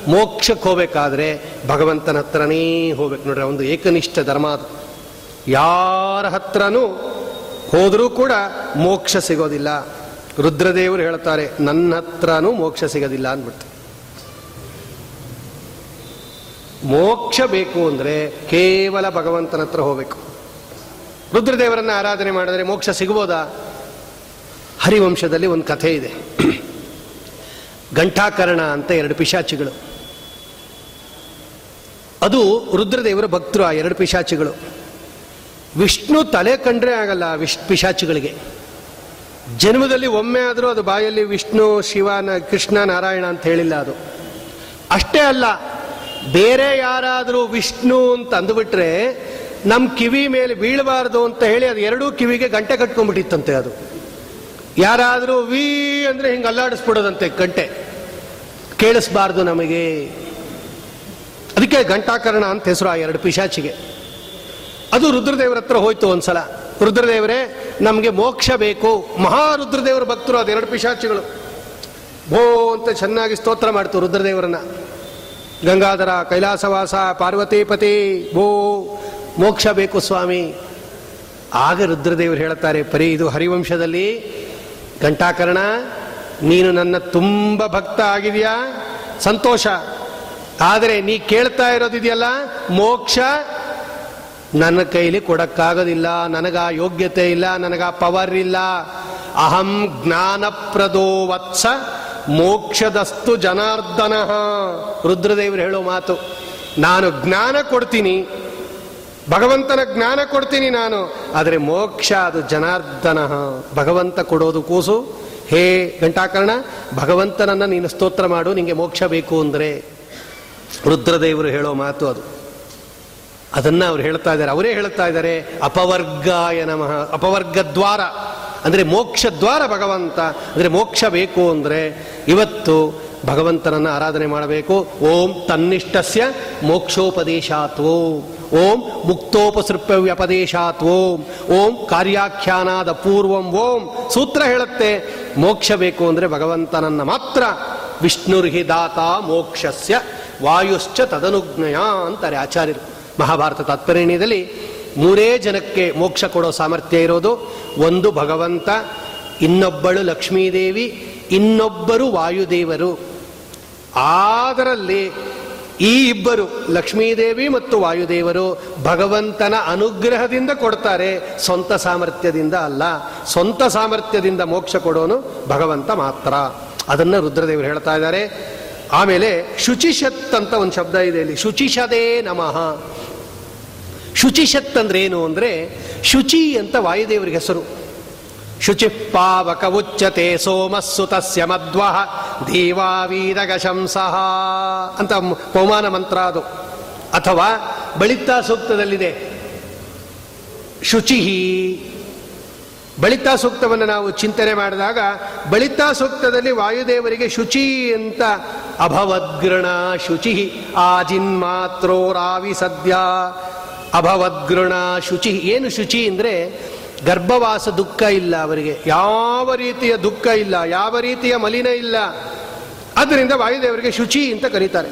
ಮೋಕ್ಷಕ್ಕೆ ಹೋಗ್ಬೇಕಾದ್ರೆ ಭಗವಂತನ ಹತ್ರನೇ ಹೋಗ್ಬೇಕು. ನೋಡ್ರಿ ಒಂದು ಏಕನಿಷ್ಠ ಧರ್ಮ ಅದು. ಯಾರ ಹತ್ರನೂ ಹೋದರೂ ಕೂಡ ಮೋಕ್ಷ ಸಿಗೋದಿಲ್ಲ. ರುದ್ರದೇವರು ಹೇಳ್ತಾರೆ, ನನ್ನ ಹತ್ರನೂ ಮೋಕ್ಷ ಸಿಗೋದಿಲ್ಲ ಅಂದ್ಬಿಡ್ತಾರೆ ಮೋಕ್ಷ ಬೇಕು ಅಂದರೆ ಕೇವಲ ಭಗವಂತನ ಹತ್ರ ಹೋಗಬೇಕು. ರುದ್ರದೇವರನ್ನ ಆರಾಧನೆ ಮಾಡಿದ್ರೆ ಮೋಕ್ಷ ಸಿಗ್ಬೋದಾ? ಹರಿವಂಶದಲ್ಲಿ ಒಂದು ಕಥೆ ಇದೆ. ಘಂಟಾಕರ್ಣ ಅಂತ ಎರಡು ಪಿಶಾಚಿಗಳು. ಅದು ರುದ್ರದೇವರ ಭಕ್ತರು, ಆ ಎರಡು ಪಿಶಾಚಿಗಳು. ವಿಷ್ಣು ತಲೆ ಕಂಡ್ರೆ ಆಗಲ್ಲ ವಿಶ್, ಪಿಶಾಚಿಗಳಿಗೆ. ಜನ್ಮದಲ್ಲಿ ಒಮ್ಮೆ ಆದರೂ ಅದು ಬಾಯಲ್ಲಿ ವಿಷ್ಣು, ಶಿವನ, ಕೃಷ್ಣ, ನಾರಾಯಣ ಅಂತ ಹೇಳಿಲ್ಲ ಅದು. ಅಷ್ಟೇ ಅಲ್ಲ, ಬೇರೆ ಯಾರಾದರೂ ವಿಷ್ಣು ಅಂತ ಅಂದುಬಿಟ್ರೆ ನಮ್ಮ ಕಿವಿ ಮೇಲೆ ಬೀಳಬಾರ್ದು ಅಂತ ಹೇಳಿ ಅದು ಎರಡೂ ಕಿವಿಗೆ ಗಂಟೆ ಕಟ್ಕೊಂಡ್ಬಿಟ್ಟಿತ್ತಂತೆ ಅದು. ಯಾರಾದರೂ ವಿ ಅಂದರೆ ಹಿಂಗೆ ಅಲ್ಲಾಡಿಸ್ಬಿಡೋದಂತೆ ಗಂಟೆ. ಕೇಳಿಸ್ಬಾರ್ದು ನಮಗೆ. ಅದಕ್ಕೆ ಘಂಟಾಕರ್ಣ ಅಂತ ಹೆಸರು ಆ ಎರಡು ಪಿಶಾಚಿಗೆ. ಅದು ರುದ್ರದೇವರ ಹತ್ರ ಹೋಯ್ತು ಒಂದ್ಸಲ. ರುದ್ರದೇವರೇ, ನಮಗೆ ಮೋಕ್ಷ ಬೇಕು. ಮಹಾ ರುದ್ರದೇವರ ಭಕ್ತರು ಅದು ಎರಡು ಪಿಶಾಚಿಗಳು. ಭೋ ಅಂತ ಚೆನ್ನಾಗಿ ಸ್ತೋತ್ರ ಮಾಡ್ತು ರುದ್ರದೇವರನ್ನ. ಗಂಗಾಧರ, ಕೈಲಾಸವಾಸ, ಪಾರ್ವತಿಪತಿ ಭೋ ಮೋಕ್ಷ ಬೇಕು ಸ್ವಾಮಿ. ಆಗ ರುದ್ರದೇವರು ಹೇಳ್ತಾರೆ ಪರಿ ಇದು ಹರಿವಂಶದಲ್ಲಿ ಘಂಟಾಕರ್ಣ, ನೀನು ನನ್ನ ತುಂಬ ಭಕ್ತ ಆಗಿದೆಯಾ? ಸಂತೋಷ. ಆದರೆ ನೀ ಕೇಳ್ತಾ ಇರೋದಿದೆಯಲ್ಲ ಮೋಕ್ಷ ನನ್ನ ಕೈಲಿ ಕೊಡಕ್ಕಾಗೋದಿಲ್ಲ, ನನಗ ಯೋಗ್ಯತೆ ಇಲ್ಲ, ನನಗ ಪವರ್ ಇಲ್ಲ. ಅಹಂ ಜ್ಞಾನಪ್ರದೋ ವತ್ಸ ಮೋಕ್ಷದಸ್ತು ಜನಾರ್ದನ. ರುದ್ರದೇವರು ಹೇಳೋ ಮಾತು, ನಾನು ಜ್ಞಾನ ಕೊಡ್ತೀನಿ, ಭಗವಂತನ ಜ್ಞಾನ ಕೊಡ್ತೀನಿ ನಾನು, ಆದರೆ ಮೋಕ್ಷ ಅದು ಜನಾರ್ದನ. ಭಗವಂತ ಕೊಡೋದು ಕೂಸು. ಹೇ ಗಂಟಾಕರ್ಣ ಭಗವಂತನನ್ನು ನೀನು ಸ್ತೋತ್ರ ಮಾಡು ನಿಮಗೆ ಮೋಕ್ಷ ಬೇಕು ಅಂದರೆ. ರುದ್ರದೇವರು ಹೇಳೋ ಮಾತು ಅದು. ಅದನ್ನು ಅವ್ರು ಹೇಳ್ತಾ ಇದ್ದಾರೆ. ಅವರೇ ಹೇಳ್ತಾ ಇದ್ದಾರೆ, ಅಪವರ್ಗಾಯ ನಮಃ ಅಪವರ್ಗ ದ್ವಾರ ಅಂದರೆ ಮೋಕ್ಷ ದ್ವಾರ ಭಗವಂತ. ಅಂದರೆ ಮೋಕ್ಷ ಬೇಕು ಅಂದರೆ ಇವತ್ತು ಭಗವಂತನನ್ನು ಆರಾಧನೆ ಮಾಡಬೇಕು. ಓಂ ತನ್ನಿಷ್ಟಸ್ಯ ಮೋಕ್ಷೋಪದೇಶಾತ್ವೋ. ಓಂ ಓಂ ಮುಕ್ತೋಪಸೃಪ್ಯ ವ್ಯಪದೇಶಾತ್ ಓಂ ಓಂ ಕಾರ್ಯಾಖ್ಯಾನಾದ ಪೂರ್ವಂ ಓಂ. ಸೂತ್ರ ಹೇಳುತ್ತೆ, ಮೋಕ್ಷ ಬೇಕು ಅಂದರೆ ಭಗವಂತನನ್ನ ಮಾತ್ರ. ವಿಷ್ಣುರ್ಹಿ ದಾತ ಮೋಕ್ಷಸ್ಯ ವಾಯುಶ್ಚ ತದನುಜ್ಞಯ ಅಂತಾರೆ ಆಚಾರ್ಯರು. ಮಹಾಭಾರತ ತಾತ್ಪರ್ಯದಲ್ಲಿ ಮೂರೇ ಜನಕ್ಕೆ ಮೋಕ್ಷ ಕೊಡೋ ಸಾಮರ್ಥ್ಯ ಇರೋದು ಒಂದು ಭಗವಂತ, ಇನ್ನೊಬ್ಬಳು ಲಕ್ಷ್ಮೀದೇವಿ, ಇನ್ನೊಬ್ಬರು ವಾಯುದೇವರು. ಆದರಲ್ಲಿ ಈ ಇಬ್ಬರು ಲಕ್ಷ್ಮೀದೇವಿ ಮತ್ತು ವಾಯುದೇವರು ಭಗವಂತನ ಅನುಗ್ರಹದಿಂದ ಕೊಡ್ತಾರೆ, ಸ್ವಂತ ಸಾಮರ್ಥ್ಯದಿಂದ ಅಲ್ಲ, ಸ್ವಂತ ಸಾಮರ್ಥ್ಯದಿಂದ ಮೋಕ್ಷ ಕೊಡೋನು ಭಗವಂತ ಮಾತ್ರ. ಅದನ್ನು ರುದ್ರದೇವರು ಹೇಳ್ತಾ ಇದ್ದಾರೆ. ಆಮೇಲೆ ಶುಚಿಷತ್ ಅಂತ ಒಂದು ಶಬ್ದ ಇದೆ ಇಲ್ಲಿ. ಶುಚಿಷದೇ ನಮಃ. ಶುಚಿಷತ್ ಅಂದ್ರೆ ಏನು ಅಂದ್ರೆ ಶುಚಿ ಅಂತ ವಾಯುದೇವರಿಗೆ ಹೆಸರು. ಶುಚಿ ಪಾವಕ ಉಚ್ಚತೆ ಸೋಮಸ್ಸು ತಸ್ಯ ಮಧ್ವ ದೇವಾವೀರಗ ಶಂಸಃ ಅಂತ ಪೌಮಾನ ಮಂತ್ರ ಅದು. ಅಥವಾ ಬಳಿತಾ ಸೂಕ್ತದಲ್ಲಿದೆ. ಶುಚಿ ಬಳಿತಾ ಸೂಕ್ತವನ್ನು ನಾವು ಚಿಂತನೆ ಮಾಡಿದಾಗ ಬಳಿತಾ ಸೂಕ್ತದಲ್ಲಿ ವಾಯುದೇವರಿಗೆ ಶುಚಿ ಅಂತ ಅಭವದ್ಗೃಣ ಶುಚಿ ಆಜಿನ್ಮಾತ್ರೋ ರಾವಿ ಸದ್ಯ ಅಭವದ್ಗೃಣ ಶುಚಿ. ಏನು ಶುಚಿ ಅಂದರೆ ಗರ್ಭವಾಸ ದುಃಖ ಇಲ್ಲ ಅವರಿಗೆ. ಯಾವ ರೀತಿಯ ದುಃಖ ಇಲ್ಲ, ಯಾವ ರೀತಿಯ ಮಲಿನ ಇಲ್ಲ. ಅದರಿಂದ ವಾಯುದೇವರಿಗೆ ಶುಚಿ ಅಂತ ಕರೀತಾರೆ.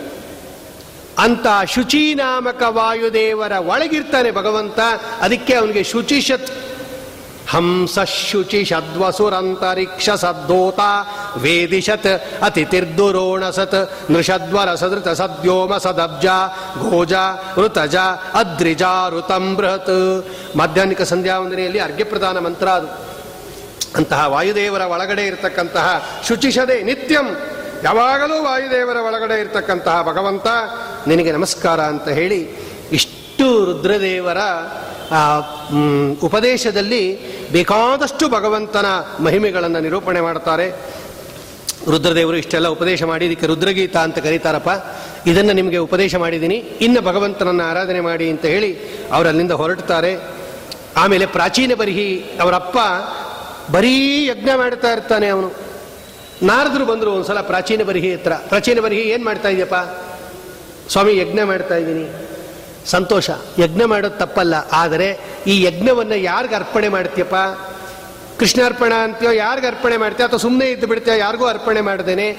ಅಂತ ಶುಚಿ ನಾಮಕ ವಾಯುದೇವರ ಒಳಗಿರ್ತಾನೆ ಭಗವಂತ, ಅದಕ್ಕೆ ಅವನಿಗೆ ಶುಚಿಷತ್ ಹಂಸ ಶುಚಿ ಷದ್ವಸುರಂತರಿಕ್ಷ ಸದ್ದೋತ ವೇದಿಶತ್, ಅತಿಥಿರ್ದುರೋಣಸತ್ ನೃಷದ್ವರ ಸದೃತ ಸದ್ಯೋಮ ಸದಬ್ಜ ಘೋಜ ಋತಜ ಅದ್ರಿಜ ಋತಂ ಬೃಹತ್ ಮಾಧ್ಯಾಹ್ನಿಕ ಸಂಧ್ಯಾವಂದನೆಯಲ್ಲಿ ಅರ್ಘ್ಯಪ್ರಧಾನ ಮಂತ್ರ ಅದು. ಅಂತಹ ವಾಯುದೇವರ ಒಳಗಡೆ ಇರತಕ್ಕಂತಹ ಶುಚಿಷದೆ ನಿತ್ಯಂ. ಯಾವಾಗಲೂ ವಾಯುದೇವರ ಒಳಗಡೆ ಇರತಕ್ಕಂತಹ ಭಗವಂತ ನಿನಗೆ ನಮಸ್ಕಾರ ಅಂತ ಹೇಳಿ ಇಷ್ಟು ರುದ್ರದೇವರ ಉಪದೇಶದಲ್ಲಿ ಬೇಕಾದಷ್ಟು ಭಗವಂತನ ಮಹಿಮೆಗಳನ್ನು ನಿರೂಪಣೆ ಮಾಡ್ತಾರೆ ರುದ್ರದೇವರು ಇಷ್ಟೆಲ್ಲ ಉಪದೇಶ ಮಾಡಿ, ಇದಕ್ಕೆ ರುದ್ರಗೀತ ಅಂತ ಕರೀತಾರಪ್ಪ. ಇದನ್ನು ನಿಮಗೆ ಉಪದೇಶ ಮಾಡಿದ್ದೀನಿ. ಇನ್ನು ಭಗವಂತನನ್ನು ಆರಾಧನೆ ಮಾಡಿ ಅಂತ ಹೇಳಿ ಅವರಲ್ಲಿಂದ ಹೊರಡ್ತಾರೆ. ಆಮೇಲೆ ಪ್ರಾಚೀನ ಬರಿಹಿ ಅವರಪ್ಪ ಬರೀ ಯಜ್ಞ ಮಾಡ್ತಾ ಇರ್ತಾನೆ ಅವನು. ನಾರದರು ಬಂದರು ಒಂದು ಸಲ ಪ್ರಾಚೀನ ಬರಿಹಿ ಹತ್ರ. ಪ್ರಾಚೀನ ಬರಿಹಿ ಏನು ಮಾಡ್ತಾ ಇದೆಯಪ್ಪ? ಸ್ವಾಮಿ, ಯಜ್ಞ ಮಾಡ್ತಾ ಇದ್ದೀನಿ. ಸಂತೋಷ. ಯಜ್ಞ ಮಾಡೋದು ತಪ್ಪಲ್ಲ. ಆದರೆ ಈ ಯಜ್ಞವನ್ನು ಯಾರಿಗೆ ಅರ್ಪಣೆ ಮಾಡ್ತೀಯಪ್ಪ? ಕೃಷ್ಣಾರ್ಪಣ ಅಂತೀಯೋ, ಯಾರಿಗೆ ಅರ್ಪಣೆ ಮಾಡ್ತೀಯ, ಅಥವಾ ಸುಮ್ಮನೆ ಇದ್ದು ಬಿಡ್ತೀಯ, ಯಾರಿಗೂ ಅರ್ಪಣೆ ಮಾಡ್ದೇನೆ.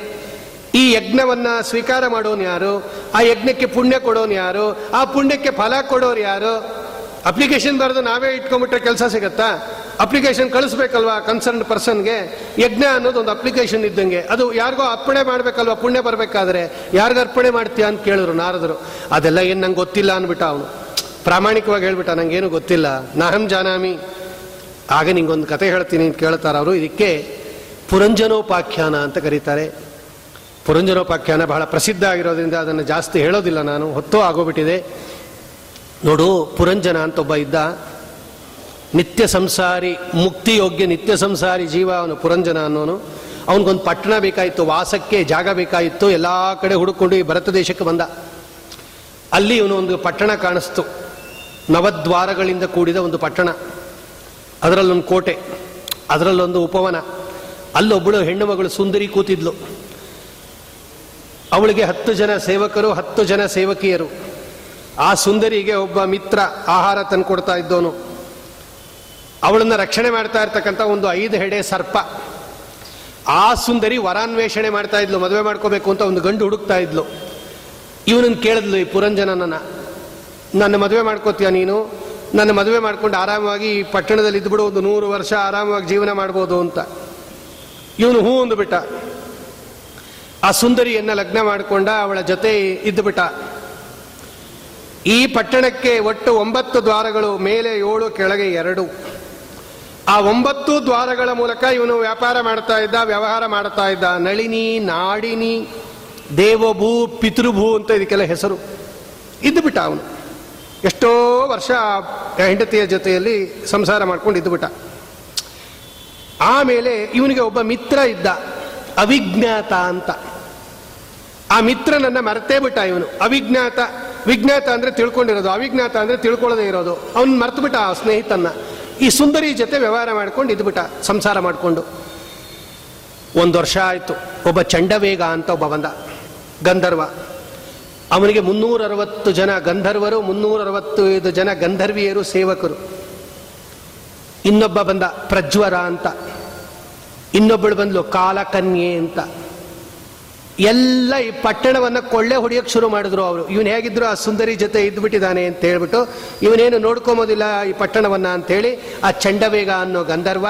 ಈ ಯಜ್ಞವನ್ನು ಸ್ವೀಕಾರ ಮಾಡೋನು ಯಾರು? ಆ ಯಜ್ಞಕ್ಕೆ ಪುಣ್ಯ ಕೊಡೋನು ಯಾರು? ಆ ಪುಣ್ಯಕ್ಕೆ ಫಲ ಕೊಡೋರು ಯಾರು? ಅಪ್ಲಿಕೇಶನ್ ಬರೆದು ನಾವೇ ಇಟ್ಕೊಂಡ್ಬಿಟ್ರೆ ಕೆಲಸ ಸಿಗತ್ತಾ? ಅಪ್ಲಿಕೇಶನ್ ಕಳಿಸ್ಬೇಕಲ್ವಾ ಕನ್ಸರ್ನ್ ಪರ್ಸನ್ಗೆ ಯಜ್ಞ ಅನ್ನೋದು ಒಂದು ಅಪ್ಲಿಕೇಶನ್ ಇದ್ದಂಗೆ. ಅದು ಯಾರಿಗೋ ಅರ್ಪಣೆ ಮಾಡಬೇಕಲ್ವಾ? ಪುಣ್ಯ ಬರಬೇಕಾದ್ರೆ. ಯಾರಿಗ ಅರ್ಪಣೆ ಮಾಡ್ತೀಯ ಅಂತ ಕೇಳಿದ್ರು, ನಾರದರು. ಅದೆಲ್ಲ ಏನು ನಂಗೆ ಗೊತ್ತಿಲ್ಲ ಅಂದ್ಬಿಟ್ಟ ಅವನು. ಪ್ರಾಮಾಣಿಕವಾಗಿ ಹೇಳ್ಬಿಟ್ಟ, ನಂಗೇನು ಗೊತ್ತಿಲ್ಲ. ನಾಹಂ ಜಾನಾಮಿ. ಆಗ ನಿಂಗೊಂದು ಕತೆ ಹೇಳ್ತೀನಿ ಅಂತ ಕೇಳ್ತಾರೆ ಅವರು. ಇದಕ್ಕೆ ಪುರಂಜನೋಪಾಖ್ಯಾನ ಅಂತ ಕರೀತಾರೆ. ಪುರಂಜನೋಪಾಖ್ಯಾನ ಬಹಳ ಪ್ರಸಿದ್ಧ ಆಗಿರೋದ್ರಿಂದ ಅದನ್ನು ಜಾಸ್ತಿ ಹೇಳೋದಿಲ್ಲ ನಾನು. ಹೊತ್ತು ಆಗೋಗ್ಬಿಟ್ಟಿದೆ. ನೋಡು, ಪುರಂಜನ ಅಂತ ಒಬ್ಬ ಇದ್ದ. ನಿತ್ಯ ಸಂಸಾರಿ, ಮುಕ್ತಿಯೋಗ್ಯ ನಿತ್ಯ ಸಂಸಾರಿ ಜೀವ ಅವನು ಪುರಂಜನ ಅನ್ನೋನು. ಅವನಿಗೊಂದು ಪಟ್ಟಣ ಬೇಕಾಯಿತು ವಾಸಕ್ಕೆ ಜಾಗ ಬೇಕಾಯಿತು ಎಲ್ಲ ಕಡೆ ಹುಡುಕೊಂಡು ಈ ಭರತ ದೇಶಕ್ಕೆ ಬಂದ. ಅಲ್ಲಿ ಇವನು ಒಂದು ಪಟ್ಟಣ ಕಾಣಿಸ್ತು. ನವದ್ವಾರಗಳಿಂದ ಕೂಡಿದ ಒಂದು ಪಟ್ಟಣ. ಅದರಲ್ಲೊಂದು ಕೋಟೆ, ಅದರಲ್ಲೊಂದು ಉಪವನ. ಅಲ್ಲೊಬ್ಬಳು ಹೆಣ್ಣು ಮಗಳು ಸುಂದರಿ ಕೂತಿದ್ಲು. ಅವಳಿಗೆ ಹತ್ತು ಜನ ಸೇವಕರು, ಹತ್ತು ಜನ ಸೇವಕಿಯರು. ಆ ಸುಂದರಿಗೆ ಒಬ್ಬ ಮಿತ್ರ ಆಹಾರ ತಂದ್ಕೊಡ್ತಾ ಇದ್ದವನು. ಅವಳನ್ನ ರಕ್ಷಣೆ ಮಾಡ್ತಾ ಇರ್ತಕ್ಕಂಥ ಒಂದು ಐದು ಹೆಡೆ ಸರ್ಪ. ಆ ಸುಂದರಿ ವರಾನ್ವೇಷಣೆ ಮಾಡ್ತಾ ಇದ್ಲು, ಮದುವೆ ಮಾಡ್ಕೋಬೇಕು ಅಂತ ಒಂದು ಗಂಡು ಹುಡುಕ್ತಾ ಇದ್ಲು. ಇವನನ್ನು ಕೇಳಿದ್ಲು, ಈ ಪುರಂಜನನನ್ನು, ನನ್ನ ಮದುವೆ ಮಾಡ್ಕೋತೀಯ ನೀನು? ನನ್ನ ಮದುವೆ ಮಾಡ್ಕೊಂಡು ಆರಾಮವಾಗಿ ಈ ಪಟ್ಟಣದಲ್ಲಿ ಇದ್ಬಿಡು, ಒಂದು ನೂರು ವರ್ಷ ಆರಾಮವಾಗಿ ಜೀವನ ಮಾಡ್ಬೋದು ಅಂತ. ಇವನು ಹೂ ಅಂದುಬಿಟ್ಟ. ಆ ಸುಂದರಿಯನ್ನು ಲಗ್ನ ಮಾಡಿಕೊಂಡ ಅವಳ ಜೊತೆ ಇದ್ದುಬಿಟ್ಟ. ಈ ಪಟ್ಟಣಕ್ಕೆ ಒಟ್ಟು ಒಂಬತ್ತು ದ್ವಾರಗಳು, ಮೇಲೆ ಏಳು, ಕೆಳಗೆ ಎರಡು. ಆ ಒಂಬತ್ತು ದ್ವಾರಗಳ ಮೂಲಕ ಇವನು ವ್ಯಾಪಾರ ಮಾಡ್ತಾ ಇದ್ದ, ವ್ಯವಹಾರ ಮಾಡ್ತಾ ಇದ್ದ. ನಳಿನಿ, ನಾಡಿನಿ, ದೇವಭೂ, ಪಿತೃಭೂ ಅಂತ ಇದಕ್ಕೆಲ್ಲ ಹೆಸರು. ಇದ್ದು ಬಿಟ್ಟ ಅವನು. ಎಷ್ಟೋ ವರ್ಷ ಹೆಂಡತಿಯ ಜೊತೆಯಲ್ಲಿ ಸಂಸಾರ ಮಾಡ್ಕೊಂಡು ಇದ್ದುಬಿಟ್ಟ ಆಮೇಲೆ ಇವನಿಗೆ ಒಬ್ಬ ಮಿತ್ರ ಇದ್ದ, ಅವಿಜ್ಞಾತ ಅಂತ. ಆ ಮಿತ್ರನನ್ನ ಮರೆತೇ ಬಿಟ್ಟ ಇವನು. ಅವಿಜ್ಞಾತ, ವಿಜ್ಞಾತ ಅಂದ್ರೆ ತಿಳ್ಕೊಂಡಿರೋದು. ಅವಿಜ್ಞಾತ ಅಂದ್ರೆ ತಿಳ್ಕೊಳ್ಳದೆ ಇರೋದು. ಅವನು ಮರ್ತು ಆ ಸ್ನೇಹಿತನ್ನ. ಈ ಸುಂದರಿ ಜೊತೆ ವ್ಯವಹಾರ ಮಾಡ್ಕೊಂಡು ಇದ್ಬಿಟ್ಟ, ಸಂಸಾರ ಮಾಡಿಕೊಂಡು. ಒಂದು ವರ್ಷ ಆಯಿತು, ಒಬ್ಬ ಚಂಡವೇಗ ಅಂತ ಒಬ್ಬ ಬಂದ, ಗಂಧರ್ವ. ಅವನಿಗೆ ಮುನ್ನೂರ ಅರವತ್ತು ಜನ ಗಂಧರ್ವರು ಮುನ್ನೂರ ಅರವತ್ತೈದು ಜನ ಗಂಧರ್ವಿಯರು, ಸೇವಕರು. ಇನ್ನೊಬ್ಬ ಬಂದ ಪ್ರಜ್ವರ ಅಂತ. ಇನ್ನೊಬ್ಬಳು ಬಂದ್ಲು ಕಾಲಕನ್ಯೆ ಅಂತ. ಎಲ್ಲ ಈ ಪಟ್ಟಣವನ್ನು ಕೊಳ್ಳೆ ಹೊಡಿಯೋಕೆ ಶುರು ಮಾಡಿದ್ರು ಅವರು. ಇವನು ಹೇಗಿದ್ರು ಆ ಸುಂದರಿ ಜೊತೆ ಇದ್ಬಿಟ್ಟಿದ್ದಾನೆ ಅಂತ ಹೇಳ್ಬಿಟ್ಟು ಇವನೇನು ನೋಡ್ಕೊಂಬೋದಿಲ್ಲ ಈ ಪಟ್ಟಣವನ್ನ ಅಂತೇಳಿ ಆ ಚಂಡವೇಗ ಅನ್ನೋ ಗಂಧರ್ವ,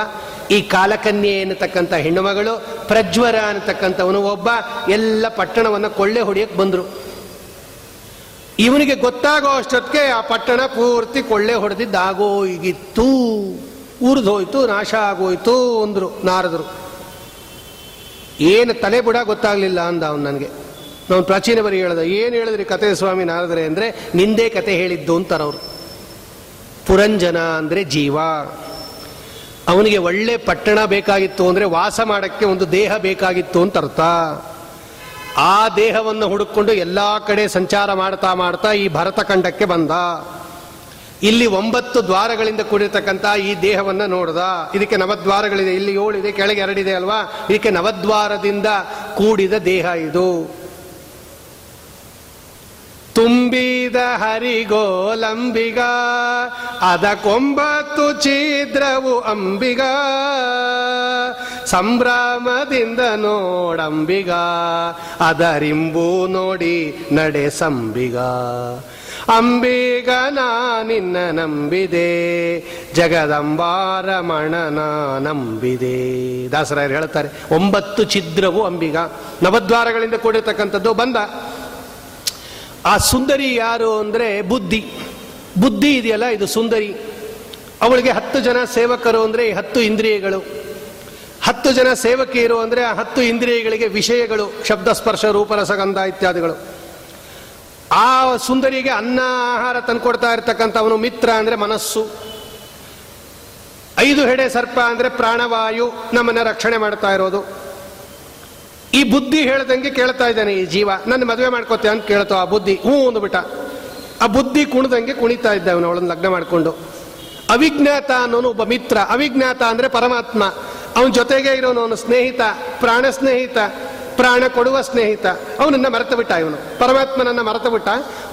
ಈ ಕಾಲಕನ್ಯೆ ಎನ್ನತಕ್ಕಂಥ ಹೆಣ್ಣುಮಗಳು, ಪ್ರಜ್ವರ ಅನ್ನತಕ್ಕಂಥವನು ಒಬ್ಬ, ಎಲ್ಲ ಪಟ್ಟಣವನ್ನು ಕೊಳ್ಳೆ ಹೊಡಿಯೋಕೆ ಬಂದರು. ಇವನಿಗೆ ಗೊತ್ತಾಗೋ ಅಷ್ಟೊತ್ತಿಗೆ ಆ ಪಟ್ಟಣ ಪೂರ್ತಿ ಕೊಳ್ಳೆ ಹೊಡೆದಿದ್ದಾಗೋ ಈಗಿತ್ತು ಉರಿದೋಯ್ತು, ನಾಶ ಆಗೋಯ್ತು ಅಂದರು ನಾರದರು. ಏನು ತಲೆ ಬುಡ ಗೊತ್ತಾಗಲಿಲ್ಲ ಅಂದ ಅವನು ನನಗೆ. ನಾವು ಪ್ರಾಚೀನ ಬರಿ ಹೇಳ್ದ, ಏನು ಹೇಳಿದ್ರಿ ಕತೆ ಸ್ವಾಮಿ ನಾರದರೆ ಅಂದರೆ, ನಿಂದೇ ಕತೆ ಹೇಳಿದ್ದು ಅಂತಾರವ್ರು. ಪುರಂಜನ ಅಂದರೆ ಜೀವ. ಅವನಿಗೆ ಒಳ್ಳೆ ಪಟ್ಟಣ ಬೇಕಾಗಿತ್ತು ಅಂದರೆ ವಾಸ ಮಾಡೋಕ್ಕೆ ಒಂದು ದೇಹ ಬೇಕಾಗಿತ್ತು ಅಂತ ಅರ್ಥ. ಆ ದೇಹವನ್ನು ಹುಡುಕೊಂಡು ಎಲ್ಲ ಕಡೆ ಸಂಚಾರ ಮಾಡ್ತಾ ಮಾಡ್ತಾ ಈ ಭರತಖಂಡಕ್ಕೆ ಬಂದ. ಇಲ್ಲಿ ಒಂಬತ್ತು ದ್ವಾರಗಳಿಂದ ಕೂಡಿರ್ತಕ್ಕಂಥ ಈ ದೇಹವನ್ನ ನೋಡ್ದ. ಇದಕ್ಕೆ ನವದ್ವಾರಗಳಿದೆ. ಇಲ್ಲಿ ಏಳಿದೆ, ಕೆಳಗೆ ಎರಡಿದೆ ಅಲ್ವಾ? ಇದಕ್ಕೆ ನವದ್ವಾರದಿಂದ ಕೂಡಿದ ದೇಹ ಇದು. ತುಂಬಿದ ಹರಿಗೋಲಂಬಿಗ ಅದಕ್ಕೊಂಬತ್ತು ಛಿದ್ರವು ಅಂಬಿಗ, ಸಂಭ್ರಮದಿಂದ ನೋಡಂಬಿಗ ಅದರಿಂಬು ನೋಡಿ ನಡೆ ಸಂಬಿಗ. ಅಂಬಿಗ ನಾನಿನ್ನ ನಂಬಿದೆ, ಜಗದಂಬಾರಮಣನ ನಂಬಿದೆ. ದಾಸರಾಯರು ಹೇಳ್ತಾರೆ, ಒಂಬತ್ತು ಛಿದ್ರವು ಅಂಬಿಗ. ನವದ್ವಾರಗಳಿಂದ ಕೂಡಿರ್ತಕ್ಕಂಥದ್ದು ಬಂದ. ಆ ಸುಂದರಿ ಯಾರು ಅಂದ್ರೆ ಬುದ್ಧಿ. ಬುದ್ಧಿ ಇದೆಯಲ್ಲ, ಇದು ಸುಂದರಿ. ಅವಳಿಗೆ ಹತ್ತು ಜನ ಸೇವಕರು ಅಂದ್ರೆ ಈ ಹತ್ತು ಇಂದ್ರಿಯಗಳು. ಹತ್ತು ಜನ ಸೇವಕಿಯರು ಅಂದ್ರೆ ಆ ಹತ್ತು ಇಂದ್ರಿಯಗಳಿಗೆ ವಿಷಯಗಳು ಶಬ್ದ ಸ್ಪರ್ಶ ರೂಪರಸಗಂಧ ಇತ್ಯಾದಿಗಳು. ಆ ಸುಂದರಿಗೆ ಅನ್ನ ಆಹಾರ ತಂದ್ಕೊಡ್ತಾ ಇರ್ತಕ್ಕಂಥವನು ಮಿತ್ರ ಅಂದ್ರೆ ಮನಸ್ಸು. ಐದು ಹೆಡೆ ಸರ್ಪ ಅಂದ್ರೆ ಪ್ರಾಣವಾಯು ನಮ್ಮನ್ನ ರಕ್ಷಣೆ ಮಾಡ್ತಾ ಇರೋದು. ಈ ಬುದ್ಧಿ ಹೇಳ್ದಂಗೆ ಕೇಳ್ತಾ ಇದ್ದಾನೆ ಈ ಜೀವ, ನನ್ನ ಮದುವೆ ಮಾಡ್ಕೋತೆ ಅಂತ ಕೇಳ್ತೋ ಆ ಬುದ್ಧಿ. ಹ್ಞೂ ಅಂದ್ಬಿಟ್ಟ. ಆ ಬುದ್ಧಿ ಕುಣಿದಂಗೆ ಕುಣಿತಾ ಇದ್ದ ಅವನು ಅವಳನ್ನು ಲಗ್ನ ಮಾಡಿಕೊಂಡು. ಅವಿಜ್ಞಾತ ಅನ್ನೋನು ಒಬ್ಬ ಮಿತ್ರ. ಅವಿಜ್ಞಾತ ಅಂದ್ರೆ ಪರಮಾತ್ಮ. ಅವನ ಜೊತೆಗೆ ಇರೋನು ಅವನು ಸ್ನೇಹಿತ ಪ್ರಾಣ ಸ್ನೇಹಿತ ಪ್ರಾಣ ಕೊಡುವ ಸ್ನೇಹಿತ, ಅವನನ್ನ ಮರೆತು ಬಿಟ್ಟ ಇವನು. ಪರಮಾತ್ಮನನ್ನ ಮರೆತು ಬಿಟ್ಟ.